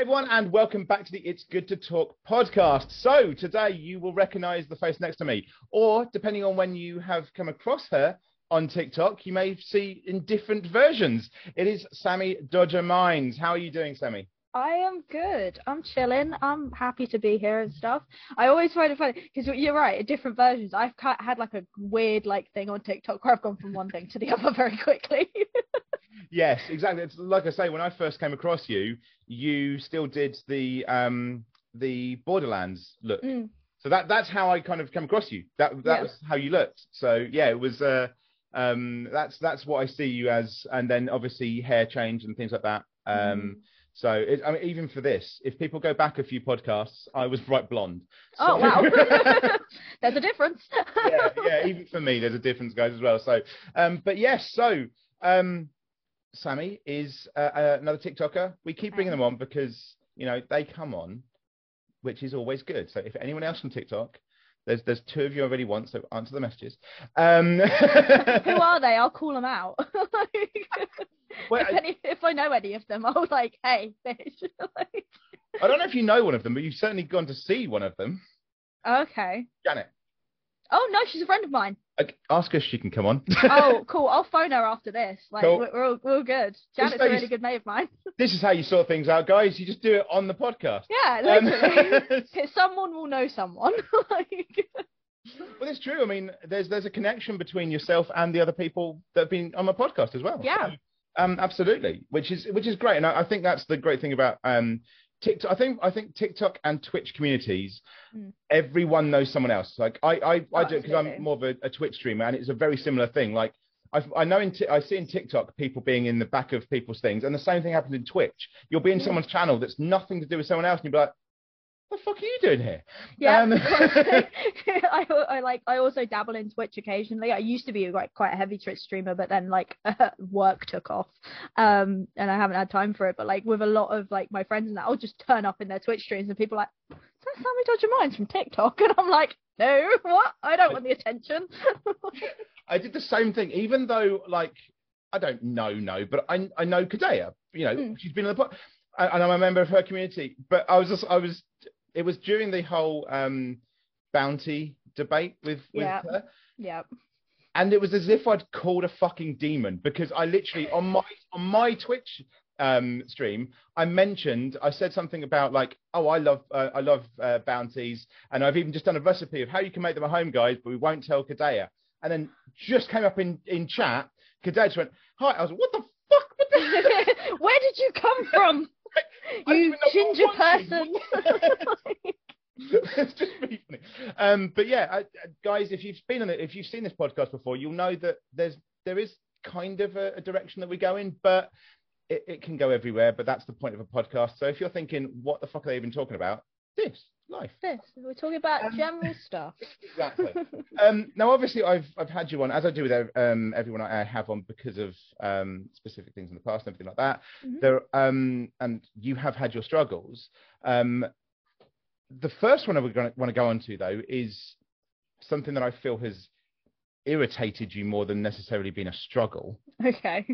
everyone, and welcome back to the It's Good to Talk podcast. So, today you will recognize the face next to me, or depending on when you have come across her on TikTok, you may see in different versions. It is Sammi Dodger Mines. How are you doing, Sammi? I am good. I'm chilling. I'm happy to be here and stuff. I always find it funny because you're right. Different versions. I've had like a weird like thing on TikTok where I've gone from one thing to the other very quickly. yes, exactly. It's like I say, when I first came across you, you still did the um the Borderlands look. Mm. So that that's how I kind of came across you. That that yeah. was how you looked. So yeah, it was uh um that's that's what I see you as, and then obviously hair change and things like that. Um. Mm so it, I mean, even for this, if people go back a few podcasts, I was bright blonde. So, oh wow, there's a difference. yeah, yeah. Even for me, there's a difference, guys, as well. So, um, but yes, so um, Sammi is uh, uh, another TikToker. We keep bringing them on because you know they come on, which is always good. So if anyone else on TikTok there's there's two of you already once, so answer the messages. Um... Who are they? I'll call them out. Well, if, any, if, I know any of them, I'll like, hey, bitch. I don't know if you know one of them, but you've certainly gone to see one of them. Okay. Janet. Oh no, she's a friend of mine. Ask her if she can come on. oh, cool. I'll phone her after this. Like cool. we're, all, we're all good. Janet's a really good mate of mine. this is how you sort things out, guys. You just do it on the podcast. Yeah, literally. Um, someone will know someone. like... Well, it's true. I mean, there's there's a connection between yourself and the other people that have been on my podcast as well. Yeah. So, um, absolutely, which is which is great, and I, I think that's the great thing about um TikTok, I think I think TikTok and Twitch communities, mm. everyone knows someone else. Like I I, I do because I'm more of a, a, Twitch streamer, and it's a very similar thing. Like I I know in t- I see in TikTok people being in the back of people's things, and the same thing happens in Twitch. You'll be in mm. someone's channel that's nothing to do with someone else, and you'll be like, the fuck are you doing here? Yeah, um, I, I like I also dabble in Twitch occasionally. I used to be like quite a heavy Twitch streamer, but then like work took off, um, and I haven't had time for it. But like with a lot of like my friends and that, I'll just turn up in their Twitch streams, and people are like, "Is that Sammi Dodger Mines from TikTok?" And I'm like, "No, what? I don't want the attention." I did the same thing, even though like I don't know, no, but I I know Kadea. You know, mm. she's been in the pod and I'm a member of her community. But I was just, I was it was during the whole um, bounty debate with, with yep. her. Yep. And it was as if I'd called a fucking demon because I literally on my on my Twitch um, stream I mentioned I said something about like oh I love uh, I love uh, bounties and I've even just done a recipe of how you can make them at home guys but we won't tell Kadea and then just came up in in chat Kadea just went hi I was like, what the fuck where did you come from you ginger person. it's just really funny. Um, but yeah, I, guys, if you've been on it, if you've seen this podcast before, you'll know that there's there is kind of a, a direction that we go in, but it, it, can go everywhere. But that's the point of a podcast. So if you're thinking, what the fuck are they even talking about? This life. This we're talking about um, general stuff. Exactly. um, now, obviously, I've I've had you on as I do with um, everyone I have on because of um, specific things in the past and everything like that. Mm-hmm. There um, and you have had your struggles. Um, the first one I would want to go on to though is something that I feel has irritated you more than necessarily been a struggle. Okay.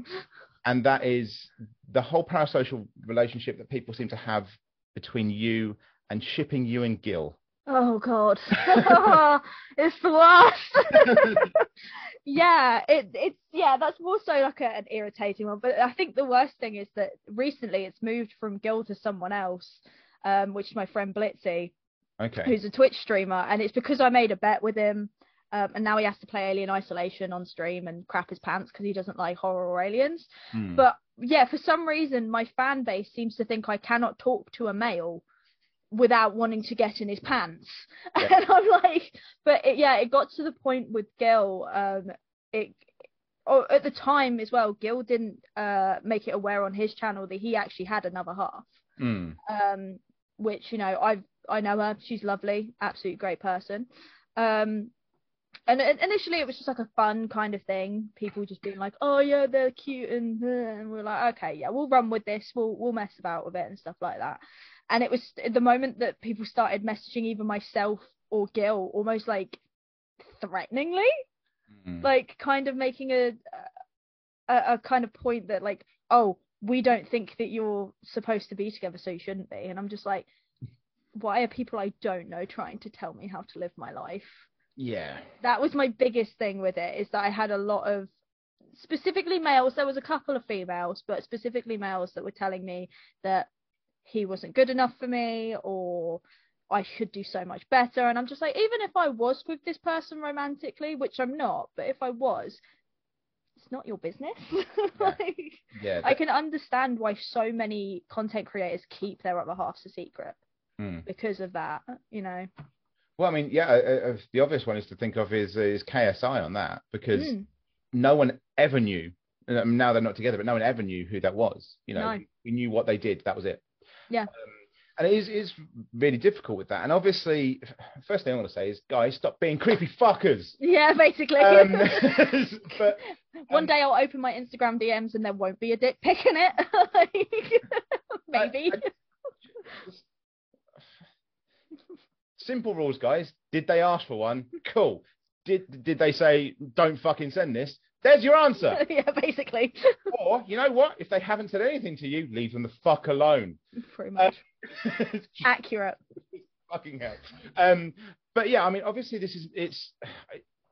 And that is the whole parasocial relationship that people seem to have between you and shipping you and Gil. Oh God, it's the worst. yeah, it it's yeah, that's more so like a, an irritating one. But I think the worst thing is that recently it's moved from Gil to someone else, um, which is my friend Blitzy, okay, who's a Twitch streamer, and it's because I made a bet with him. Um, and now he has to play Alien Isolation on stream and crap his pants because he doesn't like horror or aliens. Hmm. But yeah, for some reason, my fan base seems to think I cannot talk to a male without wanting to get in his pants. Yeah. And I'm like, but it, yeah, it got to the point with Gil. Um, it or at the time as well, Gil didn't uh make it aware on his channel that he actually had another half. Mm. Um, which you know I I know her. She's lovely, absolute great person. Um, and initially it was just like a fun kind of thing. People just being like, "Oh yeah, they're cute," and, and we're like, "Okay, yeah, we'll run with this. We'll we'll mess about with it and stuff like that." And it was the moment that people started messaging even myself or Gil almost like threateningly, mm. like kind of making a, a, a kind of point that like oh we don't think that you're supposed to be together, so you shouldn't be. And I'm just like, why are people I don't know trying to tell me how to live my life? Yeah. That was my biggest thing with it is that I had a lot of specifically males. There was a couple of females, but specifically males that were telling me that he wasn't good enough for me or I should do so much better. And I'm just like, even if I was with this person romantically, which I'm not, but if I was, it's not your business. like, yeah, I can understand why so many content creators keep their other halves a secret mm. because of that, you know. Well, I mean, yeah, uh, uh, the obvious one is to think of is is KSI on that because mm. no one ever knew. Now they're not together, but no one ever knew who that was. You know, no. we knew what they did. That was it. Yeah. Um, and it is, is really difficult with that. And obviously, first thing I want to say is, guys, stop being creepy fuckers. Yeah, basically. Um, but one um, day I'll open my Instagram DMs and there won't be a dick pic in it. Maybe. I, I, simple rules, guys. Did they ask for one? Cool. Did did they say don't fucking send this? There's your answer. yeah, basically. or you know what? If they haven't said anything to you, leave them the fuck alone. Pretty much. Uh, Accurate. fucking hell. Um, but yeah, I mean, obviously, this is it's.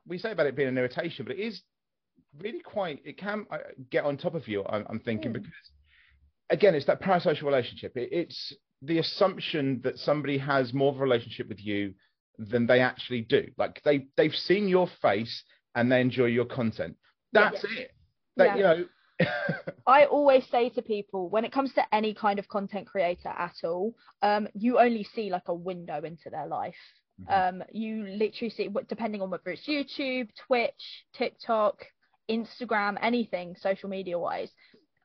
We say about it being an irritation, but it is really quite. It can uh, get on top of you. I'm, I'm thinking mm. because again, it's that parasocial relationship. It, it's the assumption that somebody has more of a relationship with you than they actually do. Like they they've seen your face and they enjoy your content. That's yeah. it. That yeah. you know. I always say to people when it comes to any kind of content creator at all, um, you only see like a window into their life. Mm-hmm. Um, you literally see, depending on whether it's YouTube, Twitch, TikTok, Instagram, anything social media wise,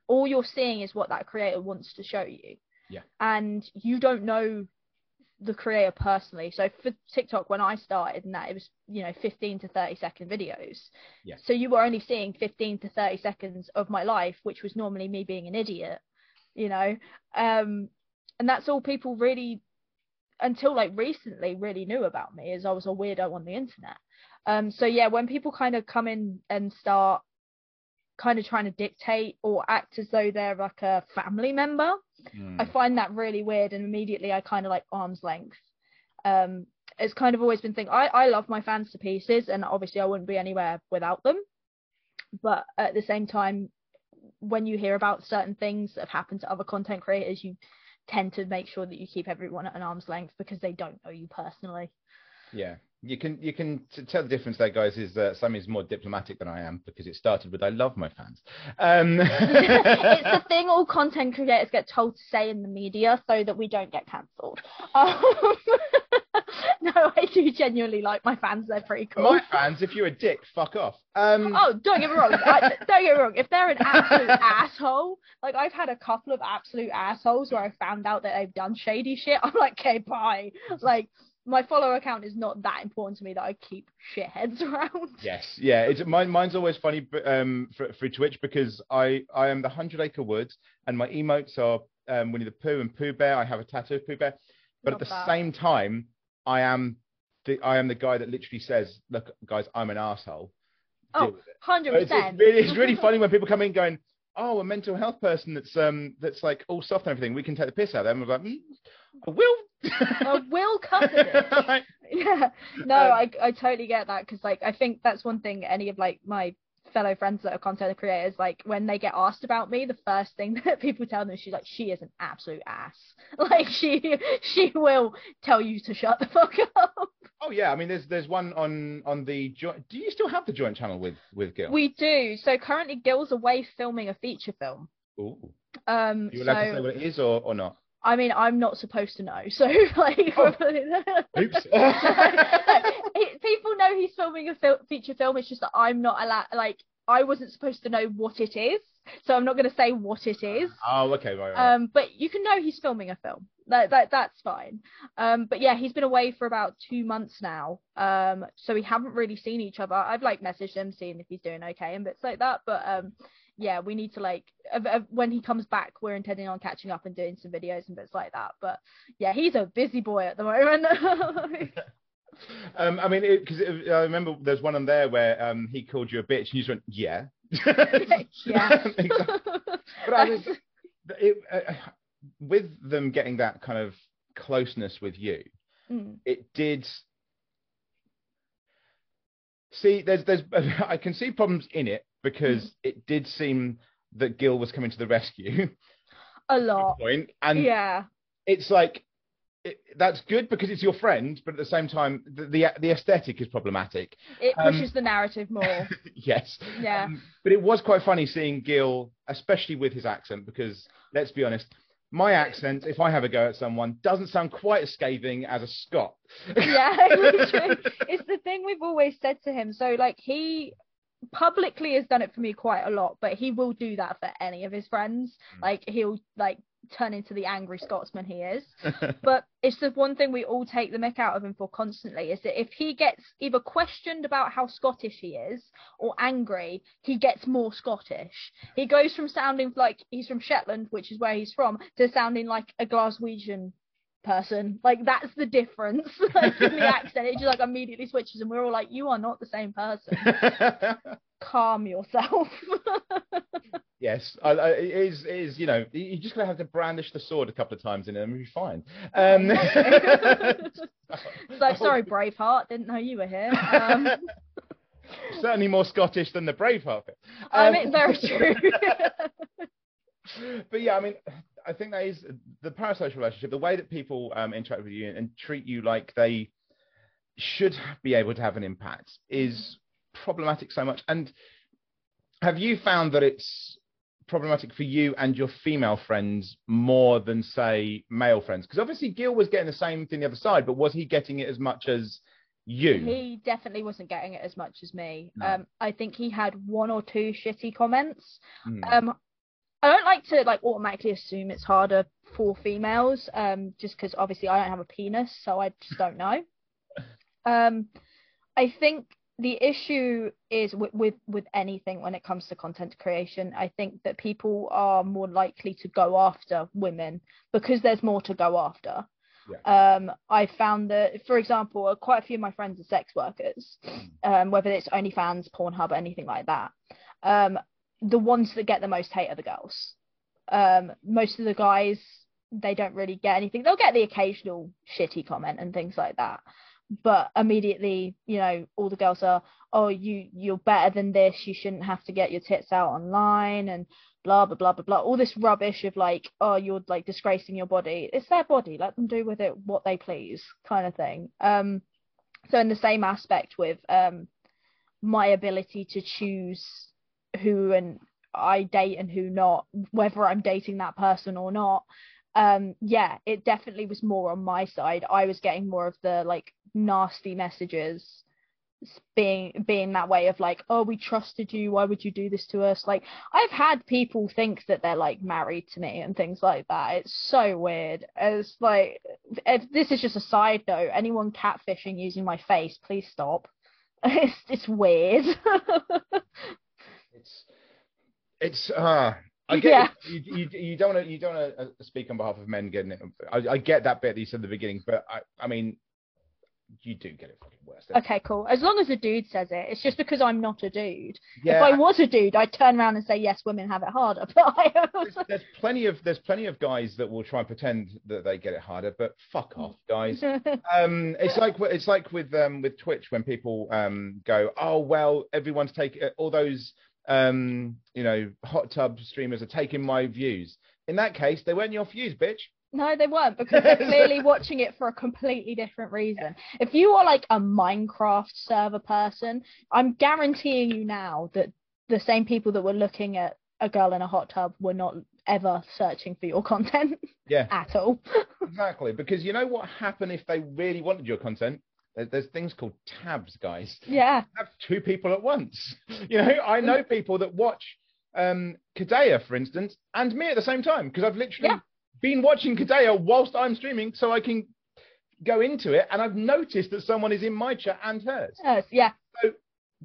all you're seeing is what that creator wants to show you. Yeah. And you don't know the creator personally. So for TikTok, when I started and that, it was, you know, 15 to 30 second videos. Yeah. So you were only seeing 15 to 30 seconds of my life, which was normally me being an idiot, you know? Um, and that's all people really, until like recently, really knew about me is I was a weirdo on the internet. Um, so yeah, when people kind of come in and start kind of trying to dictate or act as though they're like a family member. Mm. I find that really weird, and immediately I kind of like arm's length. Um, it's kind of always been thing. I I love my fans to pieces, and obviously I wouldn't be anywhere without them. But at the same time, when you hear about certain things that have happened to other content creators, you tend to make sure that you keep everyone at an arm's length because they don't know you personally. Yeah, you can you can tell the difference there, guys. Is that Sammi is more diplomatic than I am because it started with "I love my fans." Um... it's the thing all content creators get told to say in the media so that we don't get cancelled. Um... no, I do genuinely like my fans. They're pretty cool. My fans, if you're a dick, fuck off. Um... Oh, don't get me wrong. I, don't get me wrong. If they're an absolute asshole, like I've had a couple of absolute assholes where I found out that they've done shady shit. I'm like, okay, bye. Like my follower account is not that important to me that I keep shitheads around. Yes, yeah. It's mine. Mine's always funny um, for, through Twitch because I I am the Hundred Acre Woods and my emotes are um, Winnie the Pooh and Pooh Bear. I have a tattoo of Pooh Bear, but not at the bad. same time, I am the I am the guy that literally says, "Look, guys, I'm an asshole." Oh, 100 percent. It's, really, it's really funny when people come in going, "Oh, a mental health person that's um that's like all soft and everything. We can take the piss out of them." I'm like, mm, I will a will custody. yeah, no, um, I I totally get that because like I think that's one thing any of like my fellow friends that are content creators like when they get asked about me the first thing that people tell them she's like she is an absolute ass like she she will tell you to shut the fuck up oh yeah i mean there's there's one on on the joint do you still have the joint channel with with gil we do so currently gil's away filming a feature film Ooh. um Are you allowed so, to say what it is or or not I mean, I'm not supposed to know, so like, oh. Oops. people know he's filming a fil- feature film. It's just that I'm not allowed. Like, I wasn't supposed to know what it is, so I'm not going to say what it is. Oh, okay, right, right. Um, but you can know he's filming a film. That, that that's fine. Um, but yeah, he's been away for about two months now. Um, so we haven't really seen each other. I've like messaged him, seeing if he's doing okay and bits like that. But um, yeah, we need to like uh, uh, when he comes back, we're intending on catching up and doing some videos and bits like that. But yeah, he's a busy boy at the moment. um, I mean, because I remember there's one on there where um he called you a bitch and you just went, yeah. Yeah. but I mean, it, uh, with them getting that kind of closeness with you, mm. it did. See, there's, there's, I can see problems in it because mm. it did seem that Gil was coming to the rescue. A lot. Point, and yeah, it's like it, that's good because it's your friend, but at the same time, the the, the aesthetic is problematic. It um, pushes um, the narrative more. yes. Yeah. Um, but it was quite funny seeing Gil, especially with his accent, because let's be honest, my accent, if I have a go at someone, doesn't sound quite as scathing as a Scot. yeah, it's the thing we've always said to him. So like he publicly has done it for me quite a lot, but he will do that for any of his friends. Mm. Like he'll like turn into the angry Scotsman he is. but it's the one thing we all take the mick out of him for constantly is that if he gets either questioned about how Scottish he is or angry, he gets more Scottish. He goes from sounding like he's from Shetland, which is where he's from, to sounding like a Glaswegian person. Like that's the difference like, in the accent. It just like immediately switches, and we're all like, "You are not the same person." Calm yourself. yes, I, I, it is. It is. You know, you're just gonna have to brandish the sword a couple of times, and it'll be fine. Um, it's like, sorry, Braveheart, didn't know you were here. Um, Certainly more Scottish than the Braveheart. Um, I mean, very true. but yeah, I mean, I think that is the parasocial relationship, the way that people um, interact with you and, treat you like they should be able to have an impact is problematic so much. And have you found that it's problematic for you and your female friends more than say male friends? Because obviously Gil was getting the same thing the other side, but was he getting it as much as you? He definitely wasn't getting it as much as me. No. Um, I think he had one or two shitty comments. Mm. Um, I don't like to like automatically assume it's harder for females, um, just because obviously I don't have a penis, so I just don't know. um, I think the issue is with, with with anything when it comes to content creation. I think that people are more likely to go after women because there's more to go after. Yeah. Um, I found that, for example, quite a few of my friends are sex workers, mm. um, whether it's OnlyFans, Pornhub, or anything like that. Um, the ones that get the most hate are the girls. Um, most of the guys they don't really get anything. They'll get the occasional shitty comment and things like that. But immediately, you know, all the girls are, oh, you you're better than this. You shouldn't have to get your tits out online and blah blah blah blah blah. All this rubbish of like, oh, you're like disgracing your body. It's their body. Let them do with it what they please, kind of thing. Um, so in the same aspect with um, my ability to choose who and I date and who not, whether I'm dating that person or not. Um, yeah, it definitely was more on my side. I was getting more of the like nasty messages being being that way of like oh we trusted you. Why would you do this to us? Like i've had people think that they're like married to me and things like that. It's so weird. It's like this is just a side note anyone catfishing using my face please stop. It's it's weird it's it's uh I get yeah. you, you, you don't want to you don't uh, speak on behalf of men getting it. I, I get that bit that you said at the beginning, but I I mean you do get it fucking worse. Okay, cool. As long as a dude says it, it's just because I'm not a dude. Yeah, if I was a dude, I'd turn around and say yes, women have it harder. But I there's, there's, plenty of there's plenty of guys that will try and pretend that they get it harder, but fuck off, guys. um, it's like it's like with um with Twitch when people um go, oh well, everyone's taking all those um, you know, hot tub streamers are taking my views. In that case, they weren't your views, bitch. No, they weren't because they're clearly watching it for a completely different reason. If you are like a Minecraft server person, I'm guaranteeing you now that the same people that were looking at a girl in a hot tub were not ever searching for your content. Yeah. at all. exactly. Because you know what happened if they really wanted your content? There's things called tabs, guys. Yeah. Have two people at once. You know, I know people that watch um Kadea, for instance, and me at the same time because I've literally yeah. been watching Kadea whilst I'm streaming, so I can go into it, and I've noticed that someone is in my chat and hers. Yes, yeah. So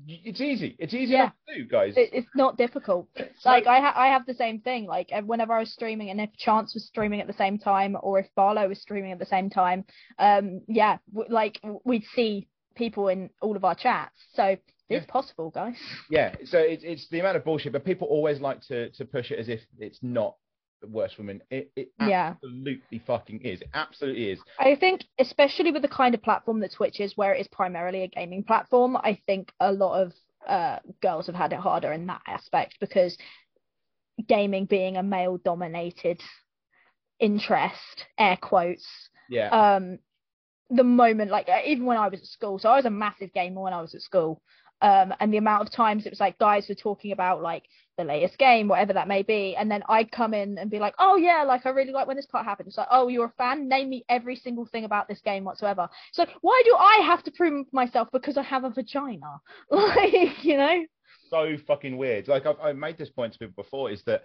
it's easy. It's easy yeah. to do, guys. It's not difficult. like I ha- I have the same thing. Like whenever I was streaming, and if Chance was streaming at the same time, or if Barlow was streaming at the same time, um, yeah, w- like we'd see people in all of our chats. So it's yeah. possible, guys. Yeah. So it's it's the amount of bullshit, but people always like to to push it as if it's not worse for women. It, it yeah. absolutely fucking is. It absolutely is. I think, especially with the kind of platform that Twitch is, where it is primarily a gaming platform, I think a lot of uh, girls have had it harder in that aspect because gaming being a male dominated interest, air quotes. Yeah. Um, the moment, like even when I was at school, so I was a massive gamer when I was at school. Um, and the amount of times it was like guys were talking about like the latest game, whatever that may be, and then I'd come in and be like, "Oh yeah, like I really like when this part happened." It's like, "Oh, you're a fan? Name me every single thing about this game whatsoever." So why do I have to prove myself because I have a vagina? like, you know? So fucking weird. Like I've, I've made this point to people before, is that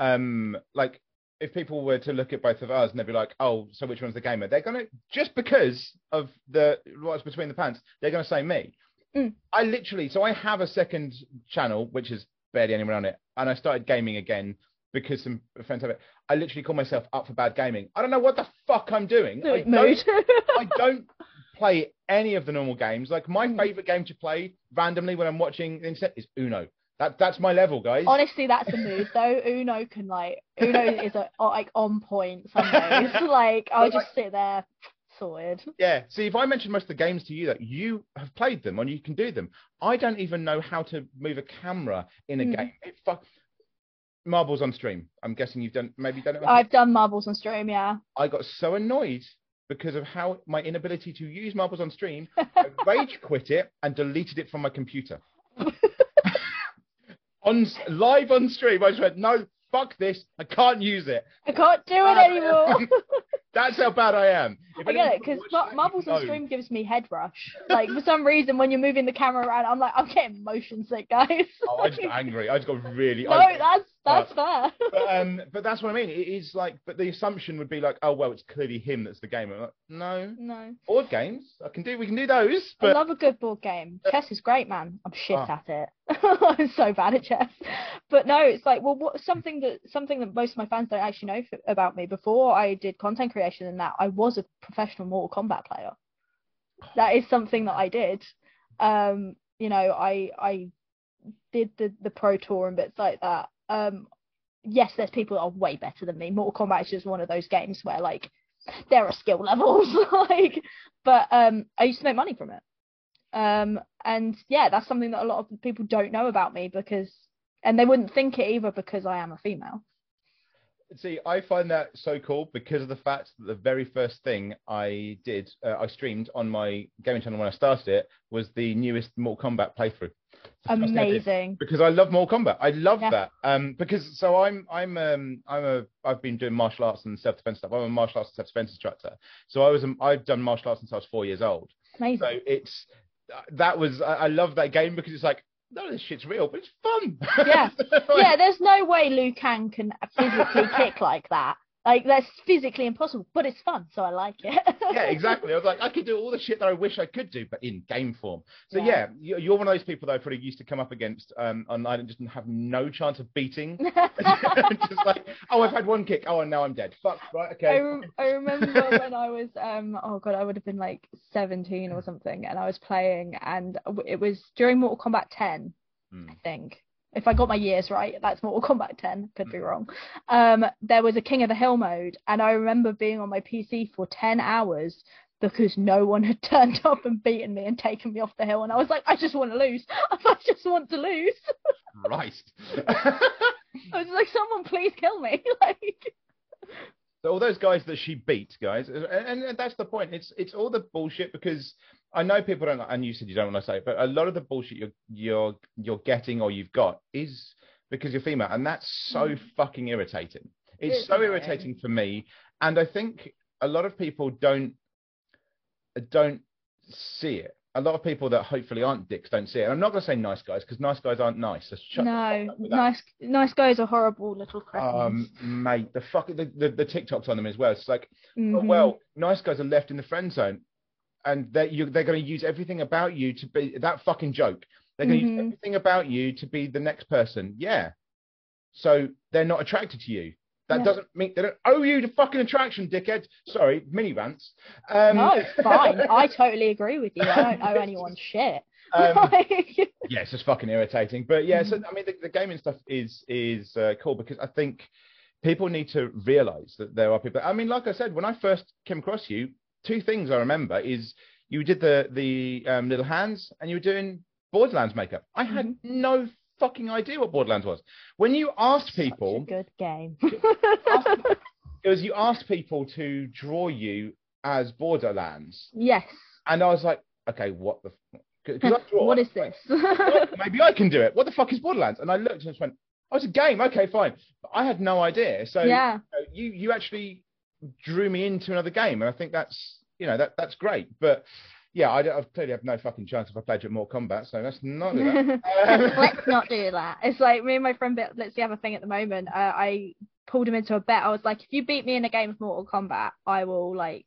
um like if people were to look at both of us and they'd be like, "Oh, so which one's the gamer?" They're gonna just because of the what's between the pants, they're gonna say me. Mm. I literally, so I have a second channel which is barely anyone on it, and I started gaming again because some friends have it. I literally call myself up for bad gaming. I don't know what the fuck I'm doing. I don't, I don't play any of the normal games. Like my mm. favorite game to play randomly when I'm watching instead is Uno. That that's my level, guys. Honestly, that's a mood though. Uno can like Uno is a, like on point some days. like I'll just sit there sorted. Yeah. See, if I mention most of the games to you that you have played them and you can do them, I don't even know how to move a camera in a mm. game. It fuck. Marbles on stream. I'm guessing you've done maybe done it. I've done marbles on stream. Yeah. I got so annoyed because of how my inability to use marbles on stream. I rage quit it and deleted it from my computer on live on stream. I just went, no, fuck this. I can't use it. I can't do it anymore. That's how bad I am. If I get it because Marbles on Stream gives me head rush. Like for some reason, when you're moving the camera around, I'm like, I'm getting motion sick, guys. oh, I just got angry. I just got really. No, I, that's that's fair. But, um, but that's what I mean. It is like, but the assumption would be like, oh well, it's clearly him that's the gamer. Like, no, no. Board games, I can do. We can do those. But... I love a good board game. Chess is great, man. I'm shit oh. at it. I'm so bad at chess. But no, it's like, well, what something that something that most of my fans don't actually know f- about me. Before I did content creation and that, I was a professional Mortal Kombat player. That is something that I did. Um, you know, I I did the the pro tour and bits like that um, yes, there's people that are way better than me. Mortal Kombat is just one of those games where like there are skill levels, like, but um, I used to make money from it. Um, and yeah, that's something that a lot of people don't know about me because, and they wouldn't think it either because I am a female. See, I find that so cool because of the fact that the very first thing I did, uh, I streamed on my gaming channel when I started it, was the newest Mortal Kombat playthrough. Amazing. Because I love Mortal Kombat. I love yeah. that. Um, because so I'm I'm um I'm a I've been doing martial arts and self defense stuff. I'm a martial arts and self defense instructor. So I was I've done martial arts since I was four years old. Amazing. So it's that was I, I love that game because it's like none of this shit's real, but it's fun. Yeah, yeah. There's no way Liu Kang can physically kick like that. Like that's physically impossible, but it's fun, so I like it. yeah, exactly. I was like, I could do all the shit that I wish I could do, but in game form. So yeah, yeah you're one of those people that I probably used to come up against um, online and just have no chance of beating. just like, oh, I've had one kick. Oh, and now I'm dead. Fuck. Right. Okay. I, re- I remember when I was, um, oh god, I would have been like 17 or something, and I was playing, and it was during Mortal Kombat 10, mm. I think if I got my years right, that's Mortal Kombat 10, could be mm. wrong. Um, there was a King of the Hill mode, and I remember being on my PC for 10 hours because no one had turned up and beaten me and taken me off the hill, and I was like, I just want to lose. I just want to lose. right. I was like, someone please kill me. like. So all those guys that she beat, guys, and, and that's the point. It's it's all the bullshit because I know people don't, and you said you don't want to say it, but a lot of the bullshit you're you're you're getting or you've got is because you're female, and that's so mm. fucking irritating. It's, it's so irritating for me, and I think a lot of people don't don't see it. A lot of people that hopefully aren't dicks don't see it. And I'm not going to say nice guys because nice guys aren't nice. no, nice nice guys are horrible little cretins. Um, mate, the fuck the, the, the TikToks on them as well. It's like, mm-hmm. well, nice guys are left in the friend zone and they're, you, they're going to use everything about you to be that fucking joke. They're going to mm-hmm. use everything about you to be the next person. Yeah. So they're not attracted to you. That yeah. doesn't mean they don't owe you the fucking attraction, dickhead. Sorry, mini rants. Um, no, fine. I totally agree with you. I don't owe anyone shit. Um, yeah, it's just fucking irritating. But yeah, so mm-hmm. I mean, the, the gaming stuff is is uh, cool because I think people need to realize that there are people. I mean, like I said, when I first came across you, two things I remember is you did the the um, little hands and you were doing Borderlands makeup. I had mm-hmm. no fucking idea what Borderlands was. When you asked people, good game. it was you asked people to draw you as Borderlands. Yes. And I was like, okay, what the. what is this? maybe I can do it. What the fuck is Borderlands? And I looked and just went, oh, it's a game. Okay, fine. But I had no idea. So yeah. you you actually drew me into another game, and I think that's you know that that's great. But yeah, I, I clearly have no fucking chance if I played at Mortal Kombat, so let's not do that. let's not do that. It's like me and my friend Blitzy have a thing at the moment. Uh, I pulled him into a bet. I was like, if you beat me in a game of Mortal Kombat, I will like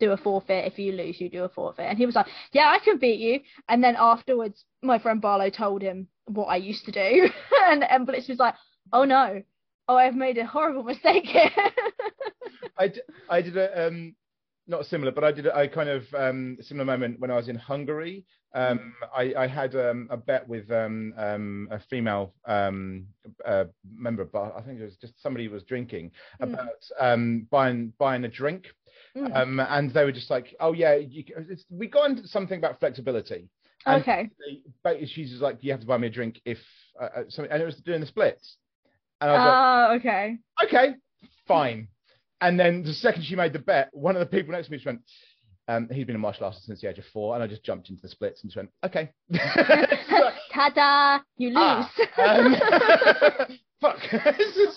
do a forfeit. If you lose, you do a forfeit. And he was like, yeah, I can beat you. And then afterwards, my friend Barlow told him what I used to do, and and Blitz was like, oh no, oh I've made a horrible mistake here. I, d- I did a um not similar, but I did a kind of um, similar moment when I was in Hungary. Um, I, I, had um, a bet with um, um, a female um, uh, member but. I think it was just somebody was drinking mm. about buying buying a drink, mm. and they were just like, "Oh yeah, you, we got into something about flexibility." And okay. They, she's just like, "You have to buy me a drink if uh, uh something," and it was doing the splits. And I was like oh, like, okay. Okay, fine. And then the second she made the bet, one of the people next to me just went, um, he's been a martial artist since the age of four, and I just jumped into the splits and just went, okay. Ta-da! You ah, lose. Ah, um, fuck.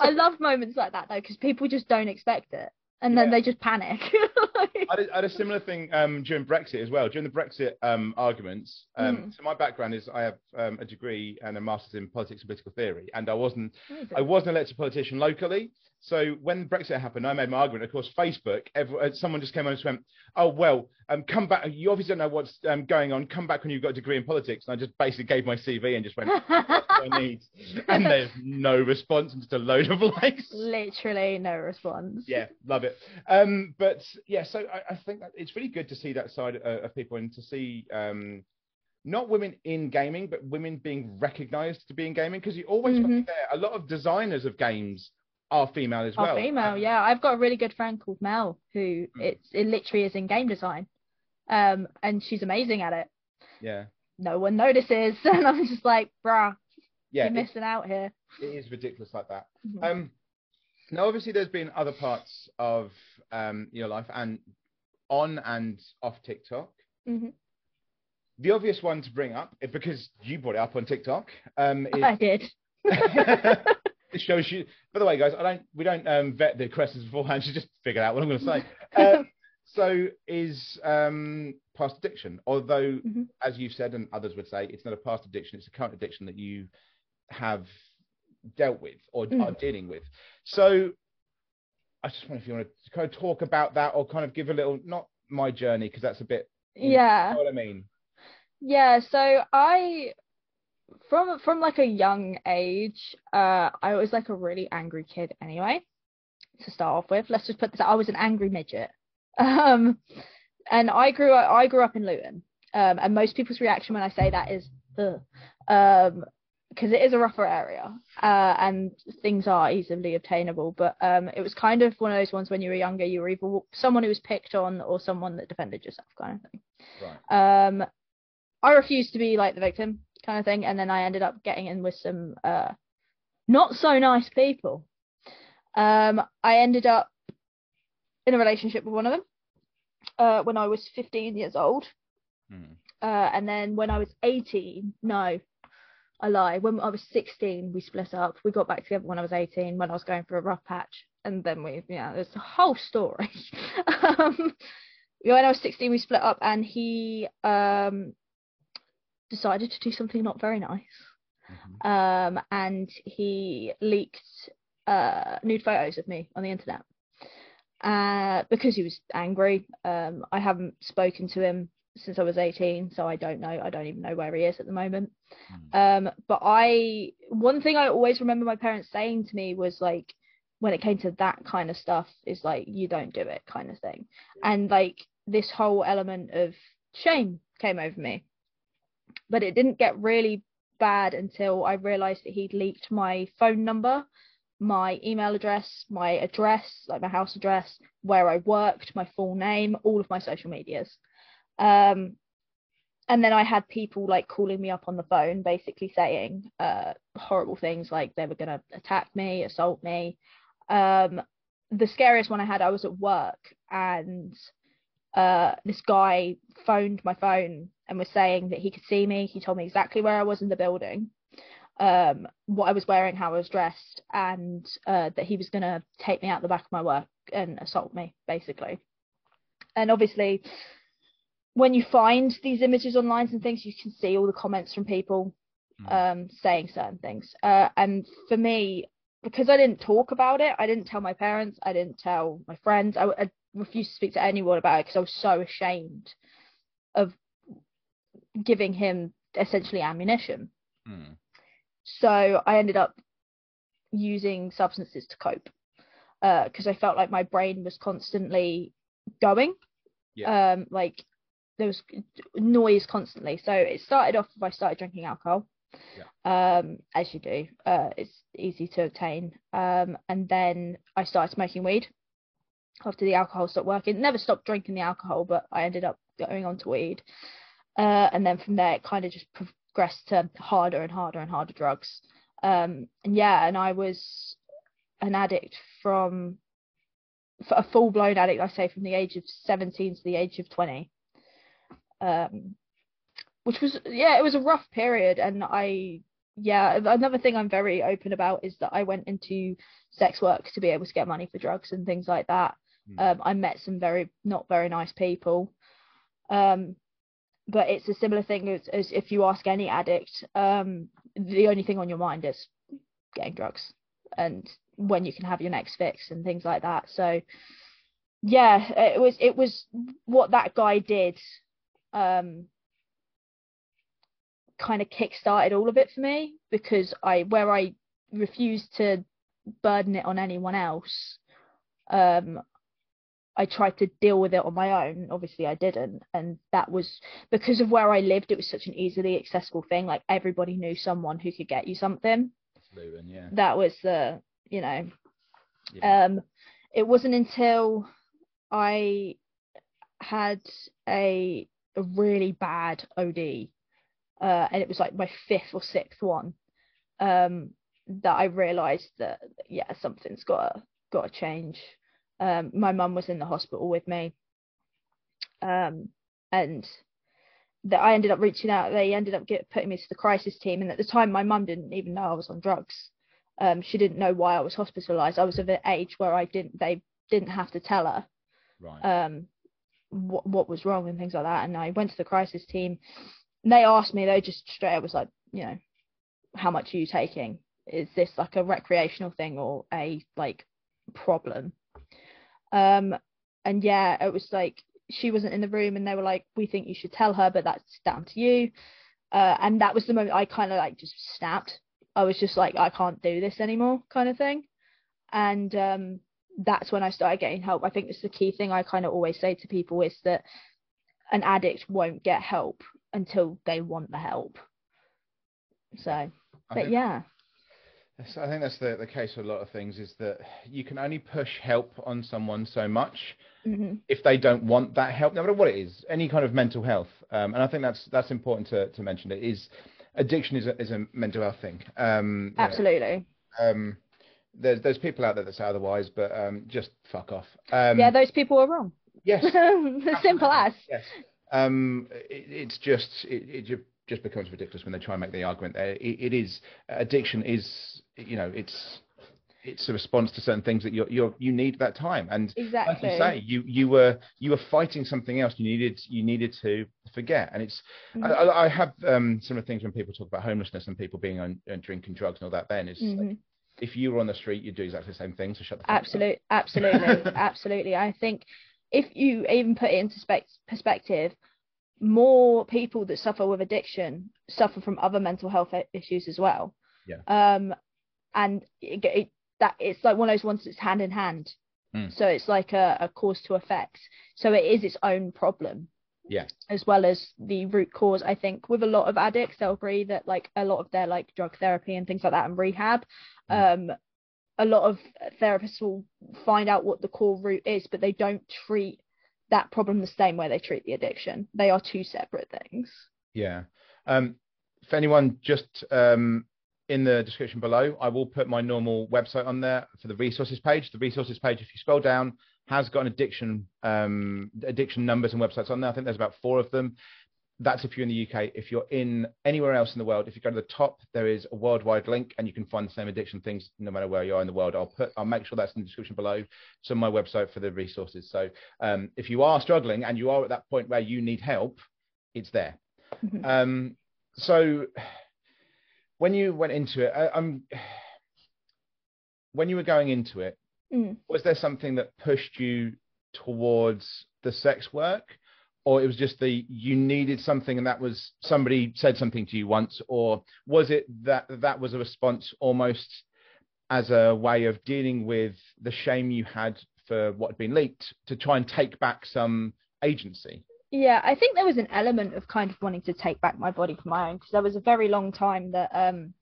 I love moments like that though, because people just don't expect it and then yeah. they just panic. I, did, I, had, a similar thing um, during Brexit as well. During the Brexit um, arguments, um, mm. so my background is I have um, a degree and a master's in politics and political theory, and I wasn't I wasn't elected politician locally. So when Brexit happened, I made my argument. Of course, Facebook, every, uh, someone just came on and just went, "Oh well, um, come back. You obviously don't know what's um, going on. Come back when you've got a degree in politics." And I just basically gave my CV and just went, I need?" And there's no response, and just a load of likes. Literally no response. Yeah, love it. Um, but yeah, so I, I think that it's really good to see that side of, uh, of people and to see. Um, not women in gaming, but women being recognised to be in gaming because you always mm-hmm. there. A lot of designers of games are female as well. Are female, yeah. I've got a really good friend called Mel who mm. it's it literally is in game design, um, and she's amazing at it. Yeah. No one notices, and I'm just like, bruh, yeah, you're missing out here. It is ridiculous like that. Mm-hmm. Um, now obviously there's been other parts of um your life and on and off TikTok. Mm-hmm. The obvious one to bring up, because you brought it up on TikTok, um, is... I did. This shows you. By the way, guys, I don't. We don't um, vet the questions beforehand. She just figured out what I'm going to say. Uh, so is um, past addiction, although, mm-hmm. as you've said and others would say, it's not a past addiction. It's a current addiction that you have dealt with or mm. are dealing with. So I just wonder if you want to kind of talk about that or kind of give a little, not my journey because that's a bit. Yeah. You know what I mean? Yeah. So I from from like a young age, uh, I was like a really angry kid anyway. To start off with, let's just put this. I was an angry midget, um, and I grew up. I grew up in Luton, um, and most people's reaction when I say that is, Ugh. um, because it is a rougher area, uh, and things are easily obtainable. But um, it was kind of one of those ones when you were younger, you were either someone who was picked on or someone that defended yourself, kind of thing. Right. Um, I refused to be like the victim kind of thing. And then I ended up getting in with some uh, not so nice people. Um, I ended up in a relationship with one of them uh, when I was 15 years old. Hmm. Uh, and then when I was 18, no, I lie. When I was 16, we split up. We got back together when I was 18, when I was going for a rough patch. And then we, yeah, there's a whole story. um, when I was 16, we split up, and he um, decided to do something not very nice. Mm-hmm. Um, and he leaked uh, nude photos of me on the internet uh, because he was angry. Um, I haven't spoken to him since I was 18, so I don't know. I don't even know where he is at the moment. Mm. Um, but I, one thing I always remember my parents saying to me was like, when it came to that kind of stuff, is like, you don't do it kind of thing. And like this whole element of shame came over me but it didn't get really bad until I realized that he'd leaked my phone number my email address, my address, like my house address, where I worked, my full name, all of my social medias. Um, and then I had people like calling me up on the phone, basically saying uh, horrible things like they were going to attack me, assault me. Um, the scariest one I had, I was at work and uh, this guy phoned my phone and was saying that he could see me. He told me exactly where I was in the building, um, what I was wearing, how I was dressed, and uh, that he was going to take me out the back of my work and assault me, basically. And obviously, when you find these images online and things, you can see all the comments from people mm. um, saying certain things. Uh, and for me, because I didn't talk about it, I didn't tell my parents, I didn't tell my friends, I, I refused to speak to anyone about it because I was so ashamed of giving him essentially ammunition. Mm. So I ended up using substances to cope because uh, I felt like my brain was constantly going. Yeah. Um, like there was noise constantly. So it started off if I started drinking alcohol. Yeah. Um, as you do. Uh, it's easy to obtain. Um, and then I started smoking weed after the alcohol stopped working. Never stopped drinking the alcohol, but I ended up going on to weed. Uh, and then from there, it kind of just progressed to harder and harder and harder drugs. Um, and yeah, and I was an addict from a full blown addict, I say, from the age of 17 to the age of 20 um, which was yeah, it was a rough period, and I yeah, another thing I'm very open about is that I went into sex work to be able to get money for drugs and things like that. Mm. Um, I met some very not very nice people. Um, but it's a similar thing as, as if you ask any addict, um, the only thing on your mind is getting drugs and when you can have your next fix and things like that. So yeah, it was it was what that guy did um, kind of kick-started all of it for me because I where I refused to burden it on anyone else um, I tried to deal with it on my own. Obviously I didn't. And that was because of where I lived it was such an easily accessible thing. Like everybody knew someone who could get you something. Yeah. that was the you know. Yeah. um it wasn't until I had a a really bad OD, uh, and it was like my fifth or sixth one, um, that I realised that yeah something's got to got to change. Um, my mum was in the hospital with me, um, and that I ended up reaching out. They ended up get, putting me to the crisis team, and at the time my mum didn't even know I was on drugs. Um, she didn't know why I was hospitalised. I was of an age where I didn't they didn't have to tell her. Right. Um, what what was wrong and things like that. And I went to the crisis team. And they asked me, they just straight up was like, you know, how much are you taking? Is this like a recreational thing or a like problem? Um, and yeah, it was like she wasn't in the room, and they were like, we think you should tell her, but that's down to you. Uh, and that was the moment I kind of like just snapped. I was just like, I can't do this anymore, kind of thing. And um, that's when I started getting help. I think it's the key thing I kind of always say to people is that an addict won't get help until they want the help. So, I but yeah. I think that's the, the case with a lot of things is that you can only push help on someone so much mm-hmm. if they don't want that help, no matter what it is, any kind of mental health. Um, and I think that's that's important to, to mention. It is addiction is a, is a mental health thing. Um, Absolutely. Know, um, there's there's people out there that say otherwise, but um, just fuck off. Um, yeah, those people are wrong. Yes. Simple as. Yes. Um, it, it's just it, it just becomes ridiculous when they try and make the argument there. It, it is addiction is you know it's it's a response to certain things that you you you need that time and exactly like you say you you were you were fighting something else you needed you needed to forget and it's mm-hmm. I, I, have um some of the things when people talk about homelessness and people being on, on drinking drugs and all that then is mm-hmm. like, if you were on the street, you'd do exactly the same thing. So shut the absolutely, absolutely, absolutely. I think if you even put it into perspective, more people that suffer with addiction suffer from other mental health issues as well. Yeah. Um, and it, it, that it's like one of those ones that's hand in hand. Mm. So it's like a, a cause to effect. So it is its own problem yeah as well as the root cause i think with a lot of addicts they'll agree that like a lot of their like drug therapy and things like that and rehab mm. um a lot of therapists will find out what the core root is, but they don't treat that problem the same way they treat the addiction. They are two separate things. Yeah. Um, for anyone just um, in the description below, I will put my normal website on there for the resources page. The resources page, if you scroll down, has got an addiction um, addiction numbers and websites on there. I think there's about four of them that's if you're in the UK. If you're in anywhere else in the world, if you go to the top, there is a worldwide link, and you can find the same addiction things no matter where you are in the world. I'll put, I'll make sure that's in the description below. On my website for the resources. So um, if you are struggling and you are at that point where you need help, it's there. Mm-hmm. Um, so when you went into it, I, am when you were going into it, mm. was there something that pushed you towards the sex work? Or it was just the you needed something and that was somebody said something to you once or was it that that was a response almost as a way of dealing with the shame you had for what had been leaked to try and take back some agency yeah i think there was an element of kind of wanting to take back my body for my own because there was a very long time that um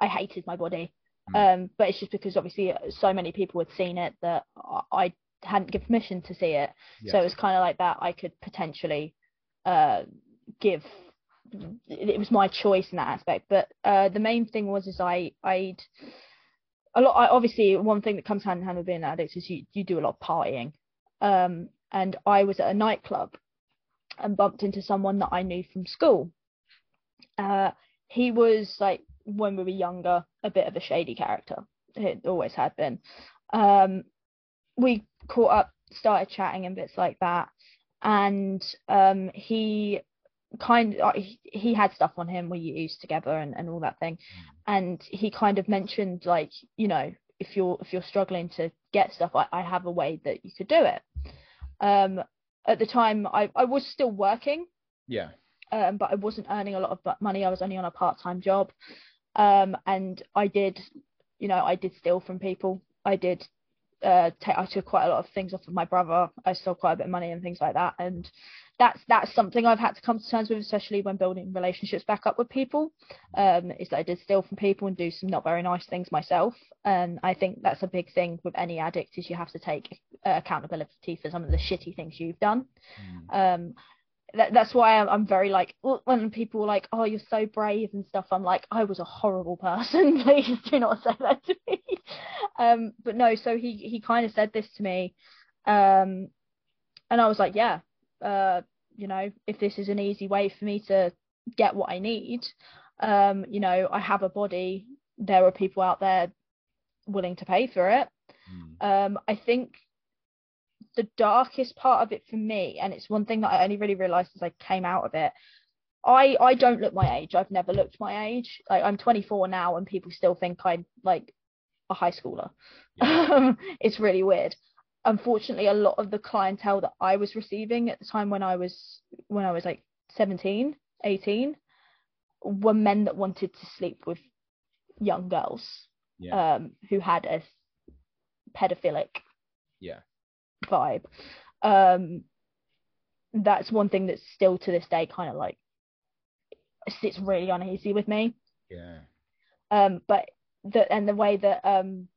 i hated my body mm. um but it's just because obviously so many people had seen it that i hadn't given permission to see it. Yes. So it was kind of like that. I could potentially uh, give. It was my choice in that aspect, but uh, the main thing was is I I'd a lot. I, obviously, one thing that comes hand in hand with being an addict is you you do a lot of partying. Um, and I was at a nightclub and bumped into someone that I knew from school. Uh, he was like when we were younger, a bit of a shady character. It always had been. Um, we caught up, started chatting and bits like that. And um, he kind of uh, he, had stuff on him we used together and, and all that thing. And he kind of mentioned like, you know, if you're if you're struggling to get stuff, I, I have a way that you could do it. Um, at the time, I, I was still working. Yeah. Um, but I wasn't earning a lot of money. I was only on a part time job. Um, and I did, you know, I did steal from people. I did uh, take, I took quite a lot of things off of my brother. I stole quite a bit of money and things like that, and that's that's something I've had to come to terms with, especially when building relationships back up with people. Um, is that I did steal from people and do some not very nice things myself, and I think that's a big thing with any addict is you have to take uh, accountability for some of the shitty things you've done. Mm. Um, that, that's why I'm, I'm, very like when people are like, "Oh, you're so brave" and stuff. I'm like, I was a horrible person. Please do not say that to me. Um, but no, so he he kind of said this to me, um, and I was like, yeah, uh, you know, if this is an easy way for me to get what I need, um, you know, I have a body. There are people out there willing to pay for it. Mm. Um, I think the darkest part of it for me, and it's one thing that I only really realized as I came out of it. I I don't look my age. I've never looked my age. Like I'm 24 now, and people still think I'm like a high schooler. Yeah. it's really weird. Unfortunately, a lot of the clientele that I was receiving at the time when I was when I was like 17, 18, were men that wanted to sleep with young girls yeah. um, who had a pedophilic yeah vibe. Um, that's one thing that's still to this day kind of like sits really uneasy with me. Yeah. Um, but the and the way that um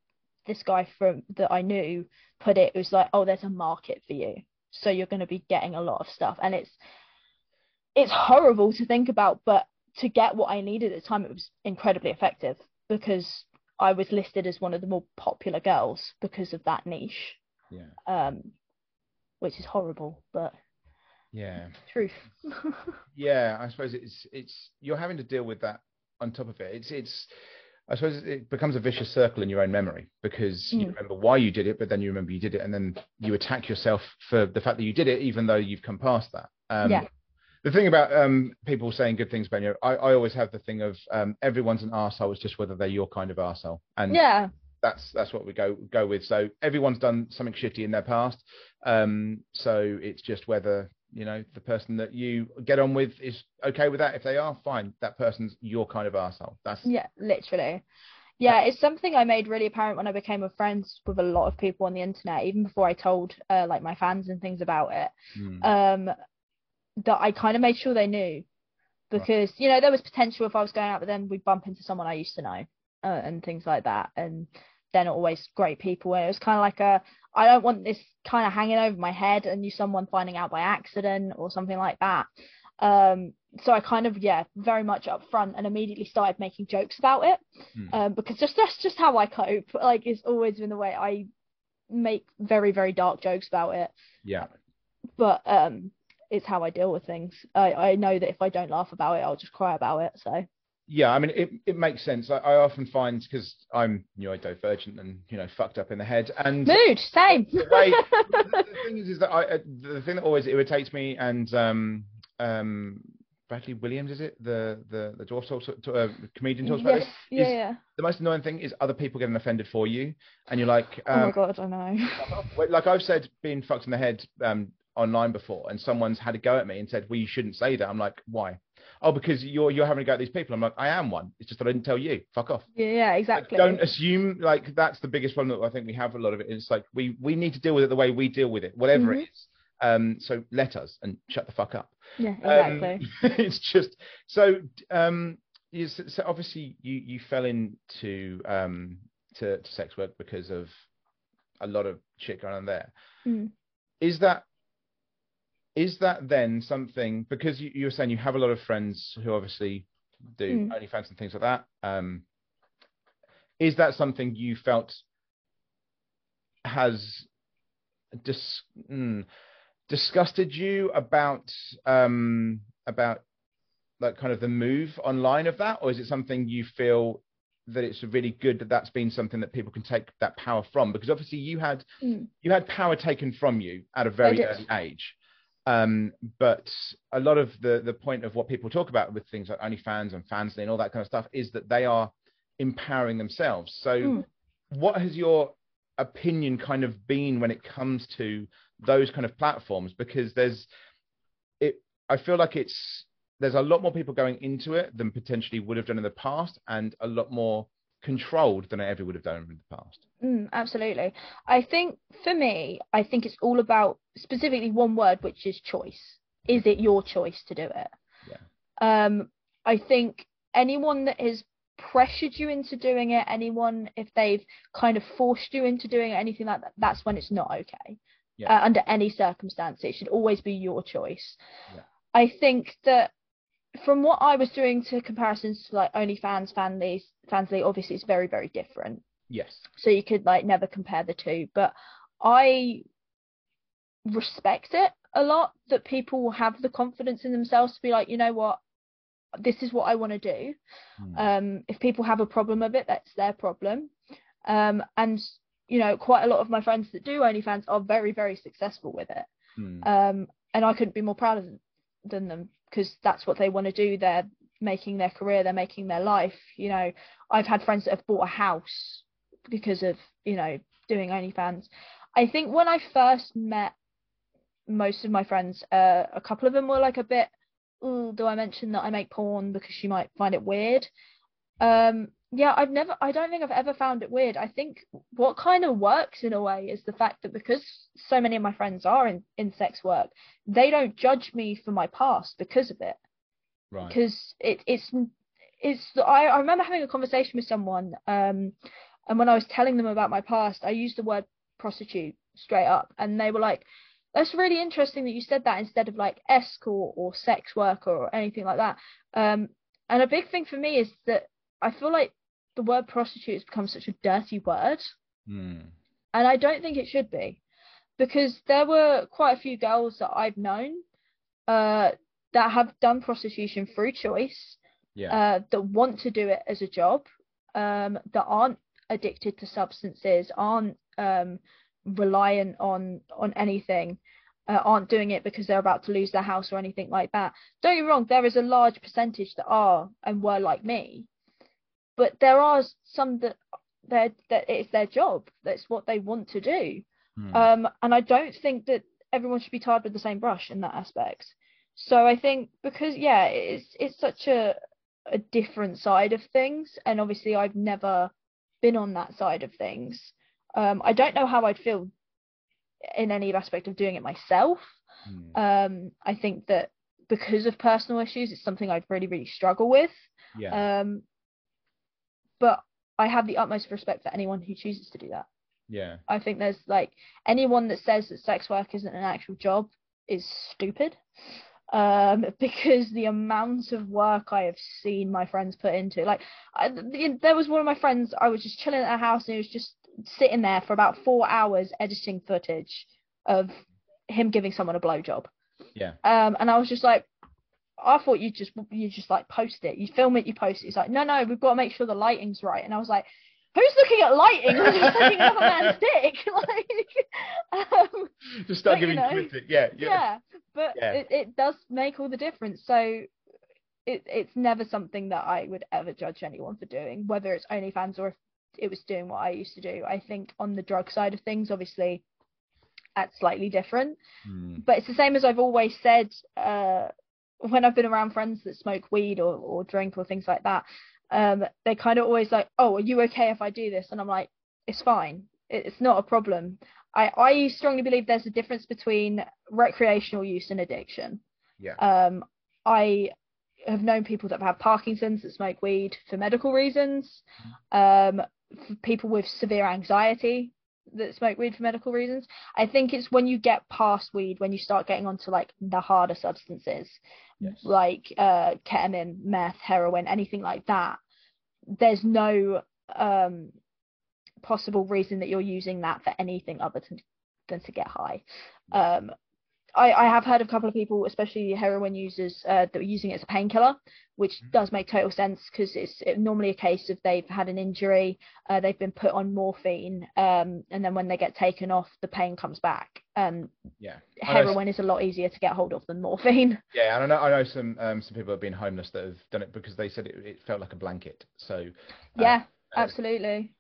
this guy from that I knew put it, it was like, oh, there's a market for you, so you're going to be getting a lot of stuff, and it's it's horrible to think about, but to get what I needed at the time, it was incredibly effective because I was listed as one of the more popular girls because of that niche. Yeah. Um, which is horrible, but yeah, truth. yeah, I suppose it's it's you're having to deal with that on top of it. It's it's I suppose it becomes a vicious circle in your own memory because mm. you remember why you did it, but then you remember you did it, and then you attack yourself for the fact that you did it, even though you've come past that. Um, yeah. The thing about um, people saying good things about you, I, I always have the thing of um, everyone's an arsehole. It's just whether they're your kind of arsehole. And yeah, that's that's what we go go with. So everyone's done something shitty in their past. Um, so it's just whether you know the person that you get on with is okay with that. If they are, fine. That person's your kind of asshole. That's yeah, literally. Yeah, it's something I made really apparent when I became friends with a lot of people on the internet, even before I told uh, like my fans and things about it. Mm. Um, that I kind of made sure they knew because right. you know there was potential if I was going out with them, we'd bump into someone I used to know uh, and things like that. And they're not always great people. And it was kind of like a I don't want this kind of hanging over my head and you someone finding out by accident or something like that. Um, so I kind of yeah, very much up front and immediately started making jokes about it hmm. um, because just that's just how I cope. Like it's always been the way I make very very dark jokes about it. Yeah. But um, it's how I deal with things. I I know that if I don't laugh about it, I'll just cry about it. So. Yeah, I mean, it, it makes sense. I, I often find because I'm neurodivergent and you know fucked up in the head and mood same. The, way, the, the, thing is, is that I uh, the thing that always irritates me and um um Bradley Williams, is it the the the dwarf talk, to, uh, comedian talks yes, about this? Yeah, yeah. The most annoying thing is other people getting offended for you, and you're like, um, oh my um, god, I know. Like I've said, being fucked in the head um, online before, and someone's had a go at me and said, well, you shouldn't say that. I'm like, why? Oh, because you're you're having a go at these people. I'm like, I am one. It's just that I didn't tell you. Fuck off. Yeah, yeah, exactly. Like, don't assume like that's the biggest problem that I think we have a lot of it. It's like we we need to deal with it the way we deal with it, whatever mm-hmm. it is. Um, so let us and shut the fuck up. Yeah, exactly. Um, it's just so. Um, you, so obviously you you fell into um to, to sex work because of a lot of shit going on there. Mm. Is that is that then something because you, you were saying you have a lot of friends who obviously do mm. OnlyFans and things like that? Um, is that something you felt has dis, mm, disgusted you about um, about like kind of the move online of that, or is it something you feel that it's really good that that's been something that people can take that power from? Because obviously you had mm. you had power taken from you at a very early age. Um, but a lot of the the point of what people talk about with things like OnlyFans and Fansly and all that kind of stuff is that they are empowering themselves. So, mm. what has your opinion kind of been when it comes to those kind of platforms because there's it I feel like it's there's a lot more people going into it than potentially would have done in the past and a lot more controlled than I ever would have done in the past. Mm, absolutely. I think for me, I think it's all about specifically one word, which is choice. Is it your choice to do it? Yeah. Um, I think anyone that has pressured you into doing it, anyone if they've kind of forced you into doing it, anything like that, that's when it's not okay yeah. uh, under any circumstance. It should always be your choice. Yeah. I think that from what I was doing to comparisons to like OnlyFans, Fansly, Fansly, obviously it's very, very different. Yes. So you could like never compare the two, but I respect it a lot that people will have the confidence in themselves to be like, you know what, this is what I want to do. Mm. Um, if people have a problem with it, that's their problem. Um, and you know, quite a lot of my friends that do OnlyFans are very, very successful with it. Mm. Um, and I couldn't be more proud of them, than them because that's what they want to do. They're making their career, they're making their life. You know, I've had friends that have bought a house because of, you know, doing OnlyFans. I think when I first met most of my friends, uh, a couple of them were like a bit, do I mention that I make porn because she might find it weird? Um, yeah, I've never, I don't think I've ever found it weird. I think what kind of works in a way is the fact that because so many of my friends are in, in sex work, they don't judge me for my past because of it. Right. Because it, it's, it's, I, I remember having a conversation with someone, um, and when I was telling them about my past, I used the word prostitute straight up, and they were like, that's really interesting that you said that instead of like escort or sex worker or anything like that. Um, and a big thing for me is that I feel like the word prostitute has become such a dirty word. Mm. And I don't think it should be. Because there were quite a few girls that I've known uh, that have done prostitution through choice, yeah. uh, that want to do it as a job, um, that aren't addicted to substances, aren't um, reliant on on anything, uh, aren't doing it because they're about to lose their house or anything like that. Don't get me wrong, there is a large percentage that are and were like me, but there are some that that it's their job. That's what they want to do. Hmm. Um, and I don't think that everyone should be tarred with the same brush in that aspect. So I think because yeah, it's it's such a a different side of things, and obviously I've never been on that side of things. Um, I don't know how I'd feel in any aspect of doing it myself. Hmm. Um, I think that because of personal issues, it's something I'd really really struggle with. Yeah. Um, but I have the utmost respect for anyone who chooses to do that. Yeah. I think there's like anyone that says that sex work isn't an actual job is stupid. Um, because the amount of work I have seen my friends put into, like, I, there was one of my friends. I was just chilling at her house, and he was just sitting there for about four hours editing footage of him giving someone a blowjob. Yeah. Um, and I was just like, I thought you just you just like post it, you film it, you post it. It's like, no, no, we've got to make sure the lighting's right. And I was like, who's looking at lighting you're looking at a man's dick? like, um, just start giving you know, credit. Yeah, yeah, yeah. But yeah. It, it does make all the difference. So it it's never something that I would ever judge anyone for doing, whether it's OnlyFans or if it was doing what I used to do. I think on the drug side of things, obviously, that's slightly different. Mm. But it's the same as I've always said. Uh, when I've been around friends that smoke weed or, or drink or things like that, um, they kind of always like, oh, are you okay if I do this? And I'm like, it's fine. It's not a problem. I, I strongly believe there's a difference between recreational use and addiction. Yeah. Um, I have known people that have Parkinson's that smoke weed for medical reasons. Mm-hmm. Um, for people with severe anxiety that smoke weed for medical reasons. I think it's when you get past weed, when you start getting onto like the harder substances, yes. like uh, ketamine, meth, heroin, anything like that. There's no um, possible reason that you're using that for anything other than, than to get high. Um, I, I have heard of a couple of people, especially heroin users, uh, that were using it as a painkiller, which mm-hmm. does make total sense because it's it, normally a case of they've had an injury, uh, they've been put on morphine, um, and then when they get taken off, the pain comes back. Um, yeah, heroin is a lot easier to get hold of than morphine. Yeah, and I know I know some um, some people have been homeless that have done it because they said it, it felt like a blanket. So uh, yeah, uh, absolutely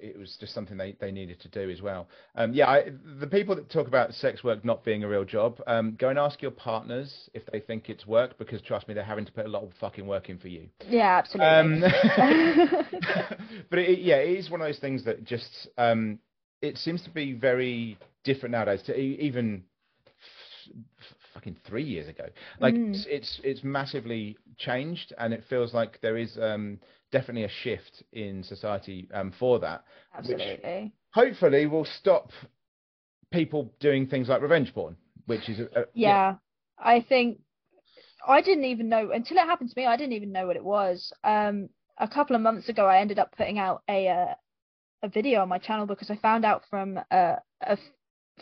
it was just something they, they needed to do as well. Um, yeah, I, the people that talk about sex work not being a real job, um, go and ask your partners if they think it's work because trust me, they're having to put a lot of fucking work in for you. Yeah, absolutely. Um, but it, yeah, it is one of those things that just um, it seems to be very different nowadays to even fucking three years ago. Like mm. it's, it's, it's massively changed, and it feels like there is um, definitely a shift in society um, for that. Absolutely. hopefully will stop people doing things like revenge porn, which is a, a, yeah. yeah. I think I didn't even know until it happened to me. I didn't even know what it was. Um, a couple of months ago, I ended up putting out a uh, a video on my channel because I found out from uh, a